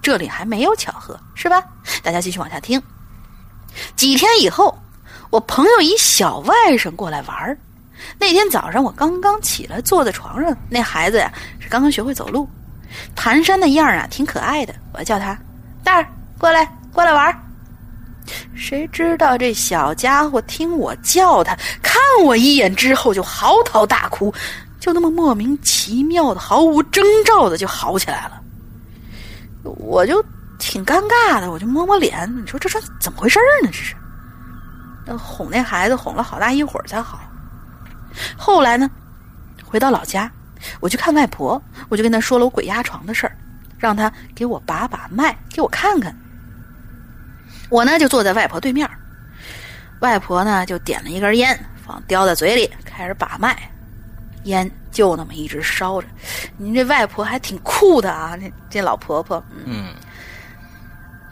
这里还没有巧合，是吧？大家继续往下听。几天以后，我朋友一小外甥过来玩儿。那天早上我刚刚起来，坐在床上，那孩子呀是刚刚学会走路，蹒跚的样儿啊挺可爱的。我叫他蛋儿过来，过来玩儿。谁知道这小家伙听我叫他，看我一眼之后就嚎啕大哭，就那么莫名其妙的、毫无征兆的就好起来了。我就挺尴尬的，我就摸摸脸，你说这算怎么回事呢？这是，哄那孩子哄了好大一会儿才好。后来呢，回到老家，我去看外婆，我就跟她说了我鬼压床的事儿，让她给我把把脉，给我看看。我呢就坐在外婆对面，外婆呢就点了一根烟，放叼在嘴里，开始把脉，烟就那么一直烧着。您这外婆还挺酷的啊，这这老婆婆，嗯。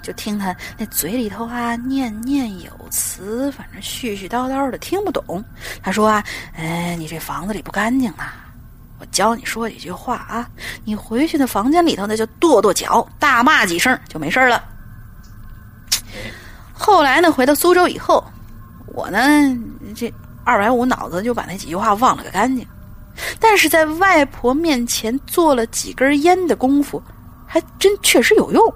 就听他那嘴里头啊念念有词，反正絮絮叨叨的听不懂。他说啊，哎，你这房子里不干净啊，我教你说几句话啊，你回去那房间里头那就跺跺脚，大骂几声就没事了。后来呢，回到苏州以后，我呢这二百五脑子就把那几句话忘了个干净，但是在外婆面前做了几根烟的功夫，还真确实有用。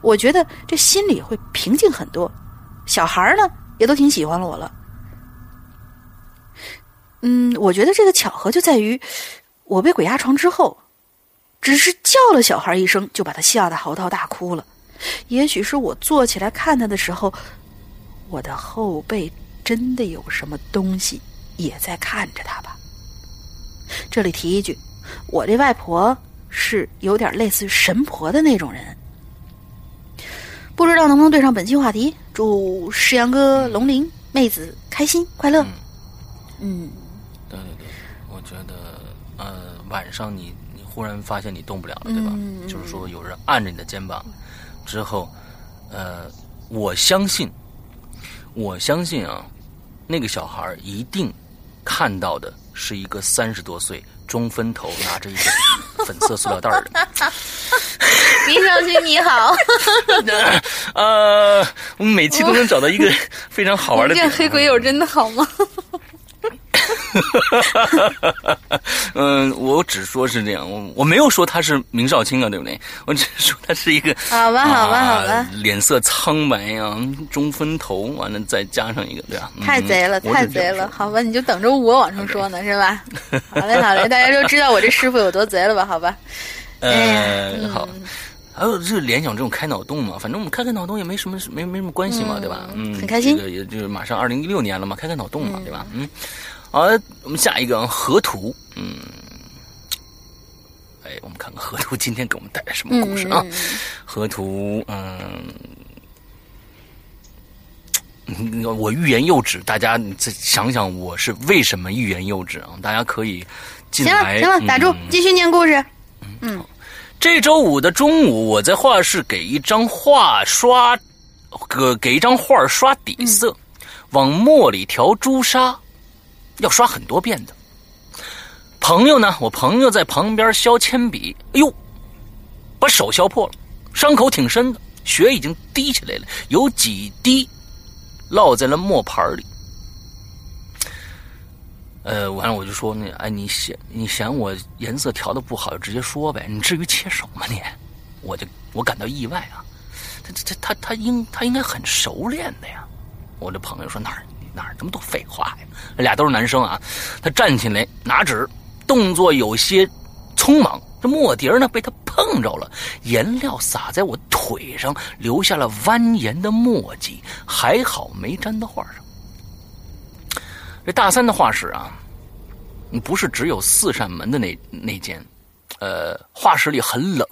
我觉得这心里会平静很多，小孩呢也都挺喜欢我了。嗯，我觉得这个巧合就在于，我被鬼压床之后，只是叫了小孩一声，就把他吓得嚎啕大哭了。也许是我坐起来看他的时候，我的后背真的有什么东西也在看着他吧。这里提一句，我这外婆是有点类似于神婆的那种人。不知道能不能对上本期话题？祝世阳哥、龙鳞妹子开心快乐。嗯，对对对，我觉得呃，晚上你你忽然发现你动不了了，对吧？就是说有人按着你的肩膀之后，呃，我相信，我相信啊，那个小孩一定看到的是一个三十多岁中分头拿着一个粉色塑料袋的。[LAUGHS] 林少卿你好，[LAUGHS] 呃，我们每期都能找到一个非常好玩的。这黑鬼友真的好吗？[LAUGHS] 嗯，我只说是这样，我我没有说他是明少卿啊，对不对？[LAUGHS] 我只是说他是一个好吧，好吧，好吧，脸色苍白呀，中分头，完了再加上一个，对吧？太贼了，太贼了，好吧，你就等着我往上说呢，是吧？好嘞，好嘞，大家都知道我这师傅有多贼了吧？好吧。呃，好，还有就是联想这种开脑洞嘛，反正我们开开脑洞也没什么没没什么关系嘛，对吧？嗯，很开心。这个也就是马上二零一六年了嘛，开开脑洞嘛，对吧？嗯，好，我们下一个河图，嗯，哎，我们看看河图今天给我们带来什么故事啊？河图，嗯，我欲言又止，大家再想想我是为什么欲言又止啊？大家可以进来，行了，行了，打住，继续念故事。嗯。这周五的中午，我在画室给一张画刷，给给一张画刷底色，往墨里调朱砂，要刷很多遍的。朋友呢？我朋友在旁边削铅笔，哎呦，把手削破了，伤口挺深的，血已经滴起来了，有几滴落在了墨盘里。呃，完了我就说那哎，你嫌你嫌我颜色调的不好，就直接说呗。你至于切手吗你？我就我感到意外啊。他他他他应他应该很熟练的呀。我的朋友说哪儿哪儿这么多废话呀？俩都是男生啊。他站起来拿纸，动作有些匆忙。这墨碟呢被他碰着了，颜料洒在我腿上，留下了蜿蜒的墨迹，还好没粘到画上。这大三的画室啊，不是只有四扇门的那那间，呃，画室里很冷。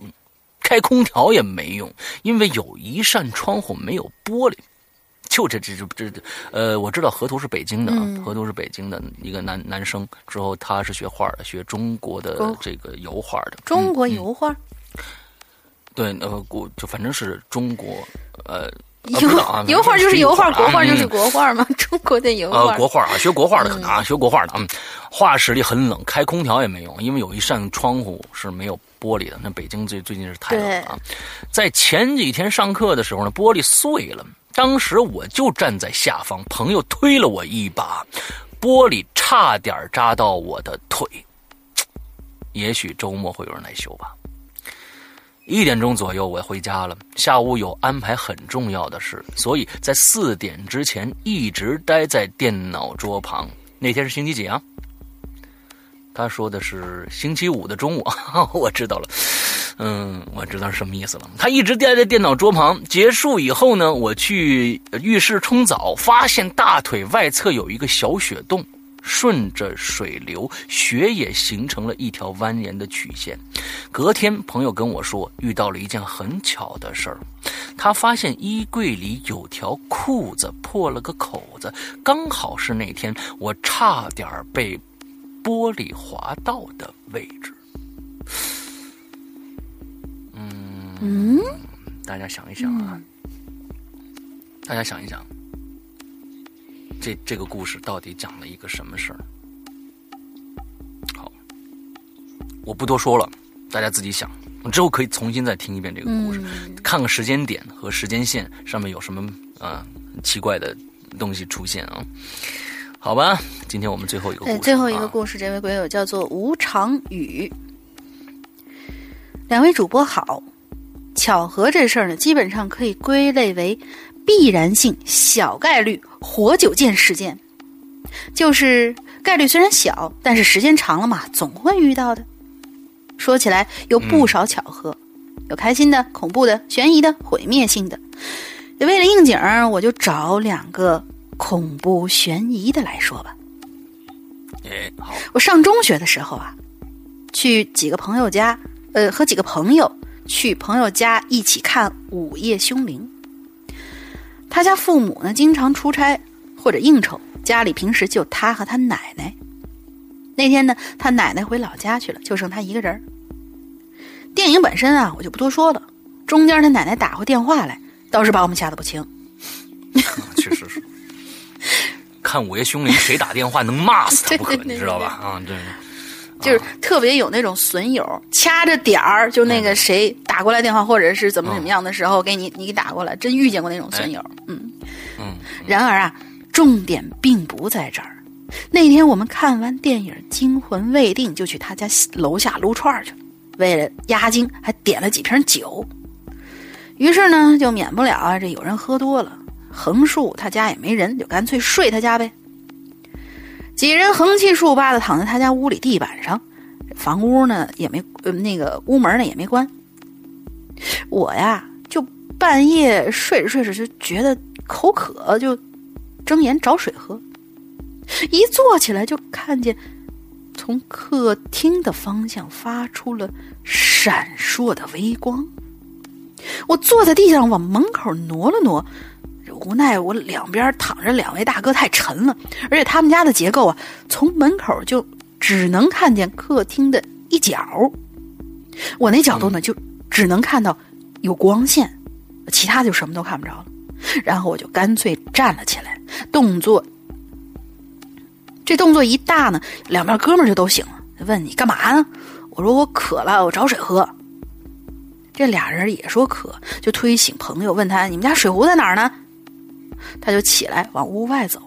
开空调也没用，因为有一扇窗户没有玻璃。就这这这这，呃，我知道河图是北京的啊，河图是北京的一个男男生。之后他是学画的，学中国的这个油画的。中国油画？对，呃，国就反正是中国，呃。油油画就是油画，国画就是国画吗？中国的油画。呃，国画啊，学国画的可能啊，学国画的，嗯，画室里很冷，开空调也没用，因为有一扇窗户是没有玻璃的。那北京最最近是太冷了。啊在前几天上课的时候呢，玻璃碎了，当时我就站在下方，朋友推了我一把，玻璃差点扎到我的腿。[TSK] 也许周末会有人来修吧。一点钟左右，我回家了。下午有安排很重要的事，所以在四点之前一直待在电脑桌旁。那天是星期几啊？他说的是星期五的中午。[LAUGHS] 我知道了，嗯，我知道什么意思了。他一直待在电脑桌旁。结束以后呢，我去浴室冲澡，发现大腿外侧有一个小血洞。顺着水流，血也形成了一条蜿蜒的曲线。隔天，朋友跟我说，遇到了一件很巧的事儿。他发现衣柜里有条裤子破了个口子，刚好是那天我差点被玻璃划到的位置。嗯，大家想一想啊，大家想一想。这这个故事到底讲了一个什么事儿？好，我不多说了，大家自己想。之后可以重新再听一遍这个故事，看看时间点和时间线上面有什么啊奇怪的东西出现啊？好吧，今天我们最后一个故事，最后一个故事，这位鬼友叫做吴长宇。两位主播好，巧合这事儿呢，基本上可以归类为。必然性小概率活久见事件，就是概率虽然小，但是时间长了嘛，总会遇到的。说起来有不少巧合，有开心的、恐怖的、悬疑的、毁灭性的。为了应景我就找两个恐怖悬疑的来说吧。哎，好。我上中学的时候啊，去几个朋友家，呃，和几个朋友去朋友家一起看《午夜凶铃》。他家父母呢，经常出差或者应酬，家里平时就他和他奶奶。那天呢，他奶奶回老家去了，就剩他一个人电影本身啊，我就不多说了。中间他奶奶打过电话来，倒是把我们吓得不轻。确实是，[LAUGHS] 看《午夜凶铃》，谁打电话能骂死他不可，你知道吧？啊，对。就是特别有那种损友，掐着点儿就那个谁打过来电话，或者是怎么怎么样的时候给你你给打过来，真遇见过那种损友，嗯嗯。然而啊，重点并不在这儿。那天我们看完电影《惊魂未定》，就去他家楼下撸串去了，为了压惊还点了几瓶酒。于是呢，就免不了啊，这有人喝多了，横竖他家也没人，就干脆睡他家呗。几人横七竖八的躺在他家屋里地板上，房屋呢也没那个屋门呢也没关。我呀就半夜睡着睡着就觉得口渴，就睁眼找水喝。一坐起来就看见从客厅的方向发出了闪烁的微光。我坐在地上往门口挪了挪。无奈我两边躺着两位大哥太沉了，而且他们家的结构啊，从门口就只能看见客厅的一角，我那角度呢就只能看到有光线，其他就什么都看不着了。然后我就干脆站了起来，动作这动作一大呢，两边哥们就都醒了，问你干嘛呢？我说我渴了，我找水喝。这俩人也说渴，就推醒朋友，问他你们家水壶在哪儿呢？他就起来往屋外走，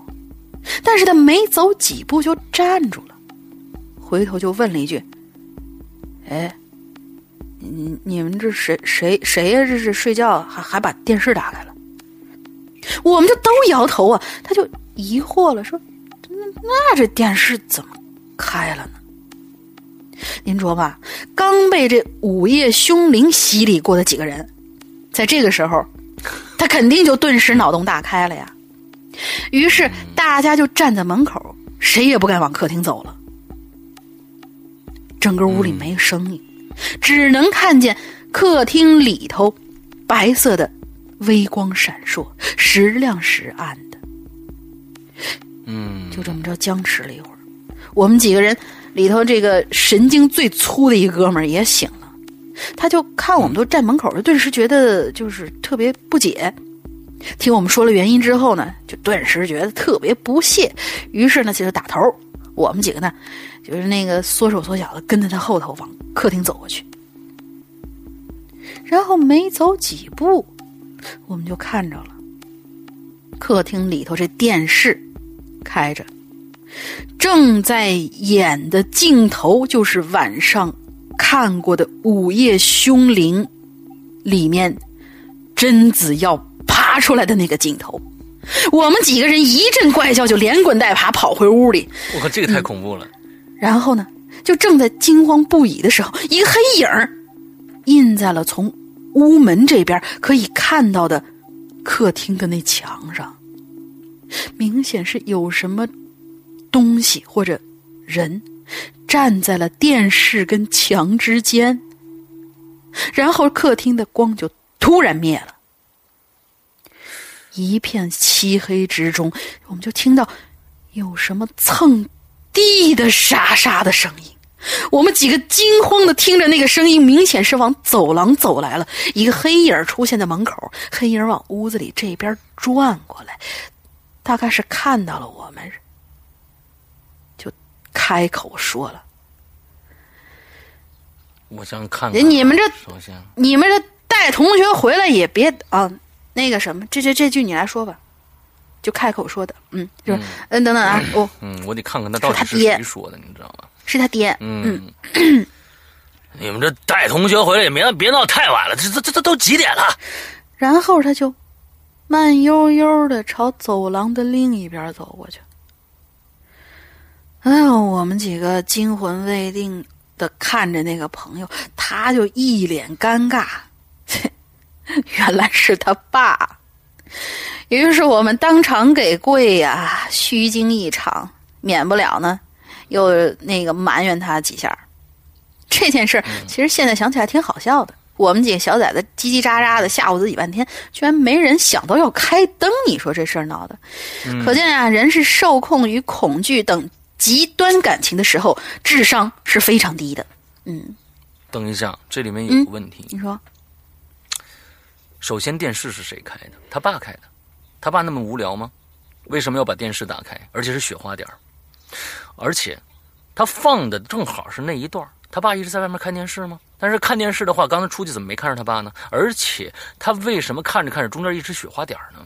但是他没走几步就站住了，回头就问了一句：“哎，你你们这谁谁谁呀？这是睡觉还还把电视打开了？”我们就都摇头啊。他就疑惑了，说：“那那这电视怎么开了呢？”您琢磨，刚被这午夜凶铃洗礼过的几个人，在这个时候，他肯定就顿时脑洞大开了呀。于是大家就站在门口，谁也不敢往客厅走了。整个屋里没声音，只能看见客厅里头白色的微光闪烁，时亮时暗的。嗯，就这么着僵持了一会儿，我们几个人里头这个神经最粗的一哥们儿也醒了，他就看我们都站门口，就顿时觉得就是特别不解。听我们说了原因之后呢，就顿时觉得特别不屑，于是呢就打头。我们几个呢，就是那个缩手缩脚的跟在他后头往客厅走过去，然后没走几步，我们就看着了客厅里头这电视开着，正在演的镜头就是晚上看过的《午夜凶铃》里面贞子要爬出来的那个镜头。我们几个人一阵怪叫，就连滚带爬跑回屋里。我靠，这个太恐怖了！然后呢，就正在惊慌不已的时候，一个黑影印在了从屋门这边可以看到的客厅的那墙上，明显是有什么东西或者人站在了电视跟墙之间。然后客厅的光就突然灭了。一片漆黑之中，我们就听到有什么蹭地的沙沙的声音。我们几个惊慌的听着那个声音，明显是往走廊走来了。一个黑影出现在门口，黑影往屋子里这边转过来，大概是看到了我们，开口说了：“我想看看。”你们这首先，你们这带同学回来也别啊。那个什么，这这这句你来说吧，就开口说的，嗯，就是嗯等等啊，哦，嗯，我得看看他到底是谁说的，你知道吗？是他爹，嗯，[CLEARS THROAT] 你们这带同学回来也别别闹太晚了，这这这这都几点了？然后他就慢悠悠的朝走廊的另一边走过去。哎呦，我们几个惊魂未定的看着那个朋友，他就一脸尴尬。[LAUGHS] 原来是他爸，于是我们当场给跪呀，虚惊一场，免不了呢，又那个埋怨他几下。这件事其实现在想起来挺好笑的。我们几个小崽子叽叽喳喳的吓唬自己半天，居然没人想到要开灯。你说这事儿闹的，可见啊，人是受控于恐惧等极端感情的时候，智商是非常低的。嗯，等一下，这里面有个问题。你说。首先，电视是谁开的？他爸开的。他爸那么无聊吗？为什么要把电视打开，而且是雪花点儿而且，他放的正好是那一段他爸一直在外面看电视吗？但是看电视的话，刚才出去怎么没看着他爸呢？而且，他为什么看着看着中间一直雪花点儿呢？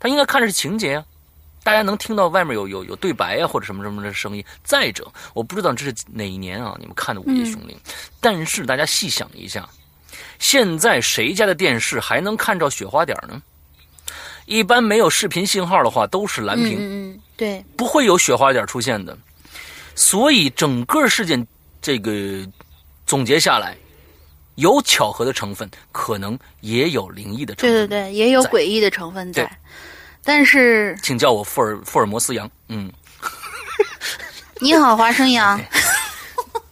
他应该看着是情节呀，大家能听到外面有有有对白呀，或者什么什么的声音。再者，我不知道这是哪一年啊？你们看的《午夜凶铃》，但是大家细想一下。现在谁家的电视还能看着雪花点呢？一般没有视频信号的话，都是蓝屏，对，不会有雪花点出现的。所以整个事件这个总结下来，有巧合的成分，可能也有灵异的成分，对对对，也有诡异的成分在。但是，请叫我福尔福尔摩斯杨，嗯，[LAUGHS] 你好，华生杨。[LAUGHS]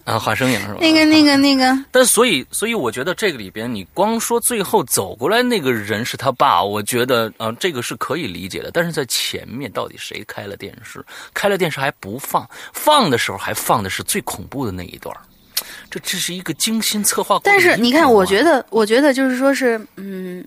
啊，华生羊是吧？那个、那个、那个。但所以，所以我觉得这个里边，你光说最后走过来那个人是他爸，我觉得啊，这个是可以理解的。但是在前面，到底谁开了电视？开了电视还不放，放的时候还放的是最恐怖的那一段这这是一个精心策划。但是你看，我觉得，我觉得就是说是，嗯。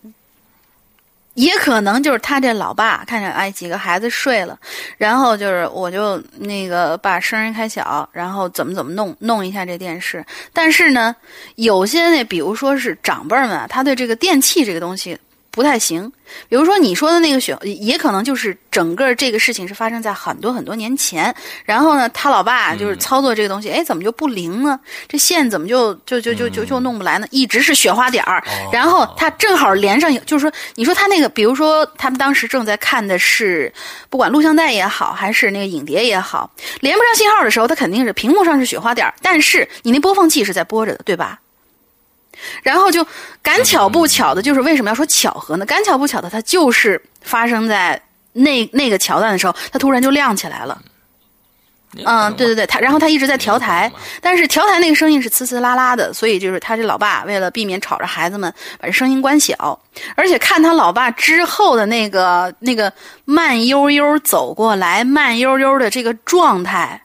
也可能就是他这老爸看着哎几个孩子睡了，然后就是我就那个把声音开小，然后怎么怎么弄弄一下这电视。但是呢，有些那比如说是长辈们，他对这个电器这个东西不太行。比如说你说的那个雪，也可能就是整个这个事情是发生在很多很多年前。然后呢，他老爸就是操作这个东西，哎，怎么就不灵呢？这线怎么就就就就就就弄不来呢？一直是雪花点儿。然后他正好连上，就是说，你说他那个，比如说他们当时正在看的是，不管录像带也好，还是那个影碟也好，连不上信号的时候，他肯定是屏幕上是雪花点儿，但是你那播放器是在播着的，对吧？然后就赶巧不巧的，就是为什么要说巧合呢？赶巧不巧的，它就是发生在那那个桥段的时候，它突然就亮起来了。嗯，对对对，他然后他一直在调台，但是调台那个声音是呲呲啦啦的，所以就是他这老爸为了避免吵着孩子们，把这声音关小，而且看他老爸之后的那个那个慢悠悠走过来，慢悠悠的这个状态，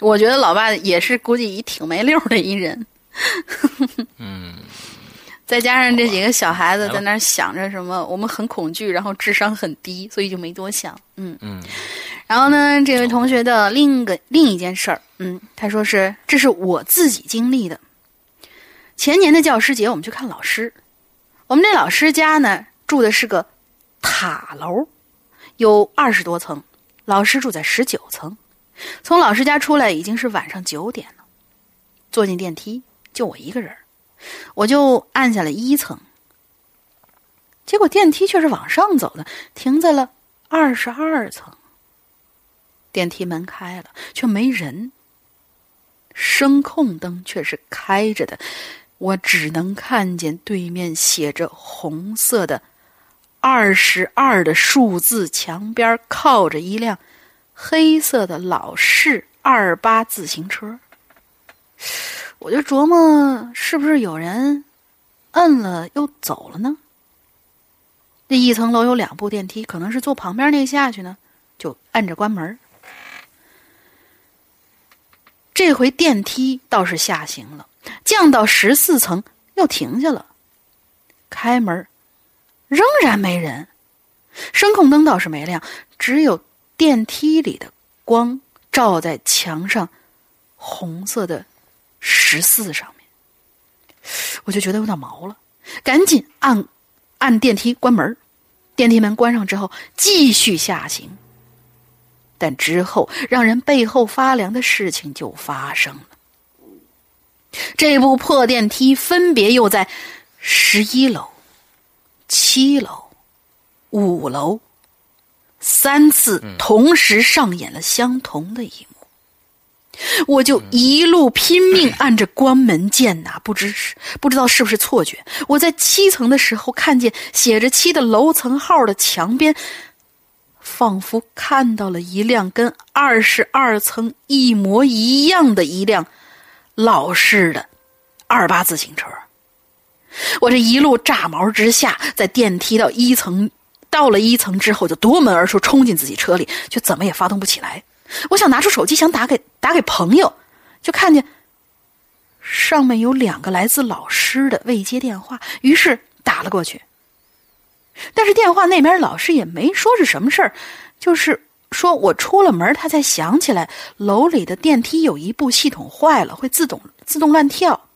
我觉得老爸也是估计一挺没溜的一人。[LAUGHS] 嗯，再加上这几个小孩子在那儿想着什么，我们很恐惧，然后智商很低，所以就没多想。嗯嗯。然后呢，这位同学的另一个另一件事儿，嗯，他说是这是我自己经历的。前年的教师节，我们去看老师。我们这老师家呢，住的是个塔楼，有二十多层，老师住在十九层。从老师家出来已经是晚上九点了，坐进电梯。就我一个人我就按下了一层，结果电梯却是往上走的，停在了二十二层。电梯门开了，却没人，声控灯却是开着的，我只能看见对面写着红色的“二十二”的数字，墙边靠着一辆黑色的老式二八自行车。我就琢磨，是不是有人摁了又走了呢？那一层楼有两部电梯，可能是坐旁边那个下去呢，就按着关门。这回电梯倒是下行了，降到十四层又停下了。开门，仍然没人，声控灯倒是没亮，只有电梯里的光照在墙上，红色的。十四上面，我就觉得有点毛了，赶紧按按电梯关门。电梯门关上之后，继续下行。但之后让人背后发凉的事情就发生了。这部破电梯分别又在十一楼、七楼、五楼三次同时上演了相同的一幕。[LAUGHS] 我就一路拼命按着关门键呐，不知不知道是不是错觉。我在七层的时候，看见写着七的楼层号的墙边，仿佛看到了一辆跟二十二层一模一样的一辆老式的二八自行车。我这一路炸毛之下，在电梯到一层，到了一层之后，就夺门而出，冲进自己车里，却怎么也发动不起来。我想拿出手机，想打给打给朋友，就看见上面有两个来自老师的未接电话，于是打了过去。但是电话那边老师也没说是什么事儿，就是说我出了门，他才想起来楼里的电梯有一部系统坏了，会自动自动乱跳。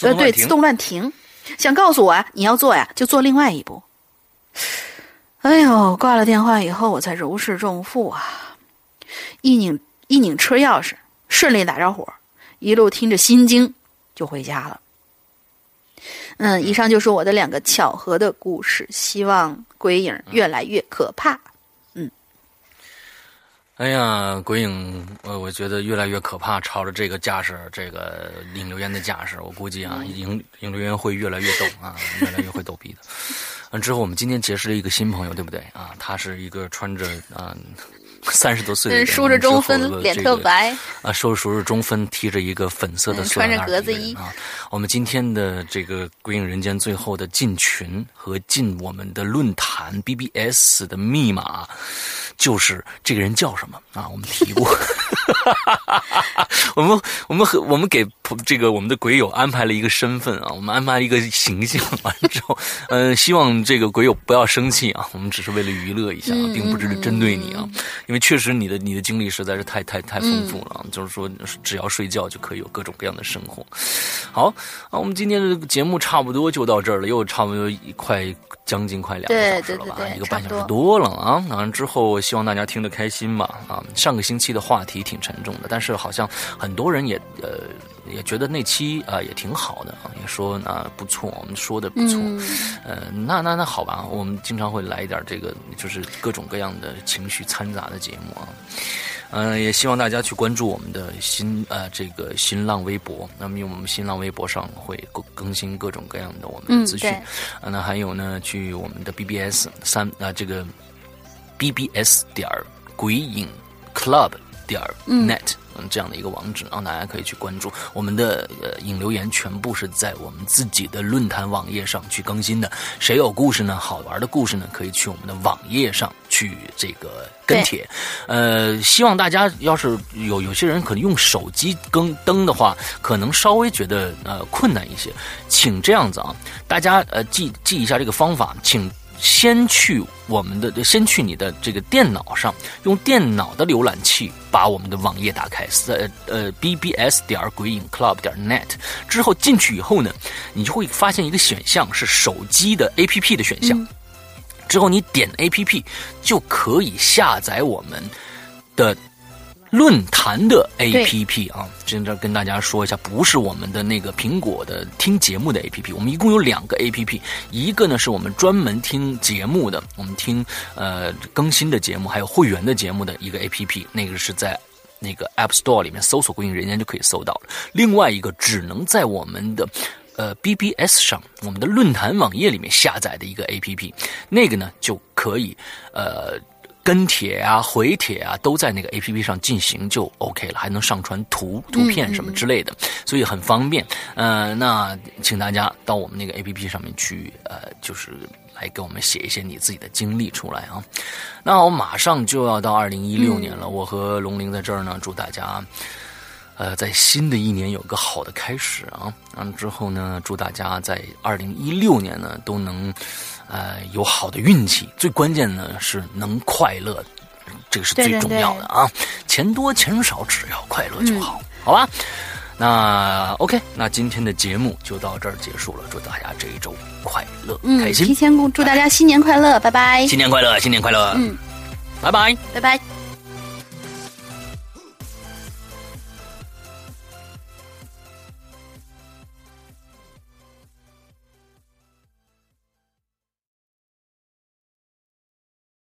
呃，对，自动乱停。想告诉我啊，你要做呀，就做另外一步。哎呦，挂了电话以后，我才如释重负啊！一拧一拧车钥匙，顺利打着火，一路听着心经就回家了。嗯，以上就是我的两个巧合的故事，希望鬼影越来越可怕。嗯，哎呀，鬼影，我我觉得越来越可怕，朝着这个架势，这个引流言的架势，我估计啊，引引流言会越来越逗啊，[LAUGHS] 越来越会逗逼的。之后，我们今天结识了一个新朋友，对不对啊？他是一个穿着啊三十多岁的，梳着中分，脸特白啊，梳梳着中分，提着一个粉色的穿着格子衣啊。我们今天的这个《归隐人间》最后的进群和进我们的论坛 BBS 的密码，就是这个人叫什么啊？我们提过。[LAUGHS] [LAUGHS] 我们我们和我们给这个我们的鬼友安排了一个身份啊，我们安排了一个形象，完之后，嗯，希望这个鬼友不要生气啊，我们只是为了娱乐一下，并不是针对你啊，因为确实你的你的经历实在是太太太丰富了，就是说只要睡觉就可以有各种各样的生活。好，啊，我们今天的节目差不多就到这儿了，又差不多一快将近快两个小时了吧，一个半小时多。了啊，完之后希望大家听得开心吧，啊，上个星期的话题挺沉重的，但是好像很多人也呃。也觉得那期啊也挺好的啊，也说啊不错，我们说的不错，呃，那那那好吧，我们经常会来一点这个，就是各种各样的情绪掺杂的节目啊，嗯，也希望大家去关注我们的新呃这个新浪微博，那么因为我们新浪微博上会更更新各种各样的我们的资讯，啊，那还有呢，去我们的 BBS 三啊这个 BBS 点儿鬼影 Club 点儿 net。嗯，这样的一个网址，让大家可以去关注我们的呃引留言，全部是在我们自己的论坛网页上去更新的。谁有故事呢？好玩的故事呢？可以去我们的网页上去这个跟帖。呃，希望大家要是有有些人可能用手机更登的话，可能稍微觉得呃困难一些，请这样子啊，大家呃记记一下这个方法，请。先去我们的，先去你的这个电脑上，用电脑的浏览器把我们的网页打开，呃呃，bbs 点鬼影 club 点 net 之后进去以后呢，你就会发现一个选项是手机的 APP 的选项，之后你点 APP 就可以下载我们的。论坛的 APP 啊，现在跟大家说一下，不是我们的那个苹果的听节目的 APP，我们一共有两个 APP，一个呢是我们专门听节目的，我们听呃更新的节目，还有会员的节目的一个 APP，那个是在那个 App Store 里面搜索“归隐人间”就可以搜到了。另外一个只能在我们的呃 BBS 上，我们的论坛网页里面下载的一个 APP，那个呢就可以呃。跟帖啊、回帖啊，都在那个 A P P 上进行就 O K 了，还能上传图、图片什么之类的，所以很方便。呃，那请大家到我们那个 A P P 上面去，呃，就是来给我们写一些你自己的经历出来啊。那我马上就要到二零一六年了，我和龙玲在这儿呢，祝大家，呃，在新的一年有个好的开始啊。完了之后呢，祝大家在二零一六年呢都能。呃，有好的运气，最关键呢是能快乐，这个是最重要的啊！钱多钱少，只要快乐就好，好吧？那 OK，那今天的节目就到这儿结束了，祝大家这一周快乐、开心！提前祝大家新年快乐，拜拜！新年快乐，新年快乐！嗯，拜拜，拜拜。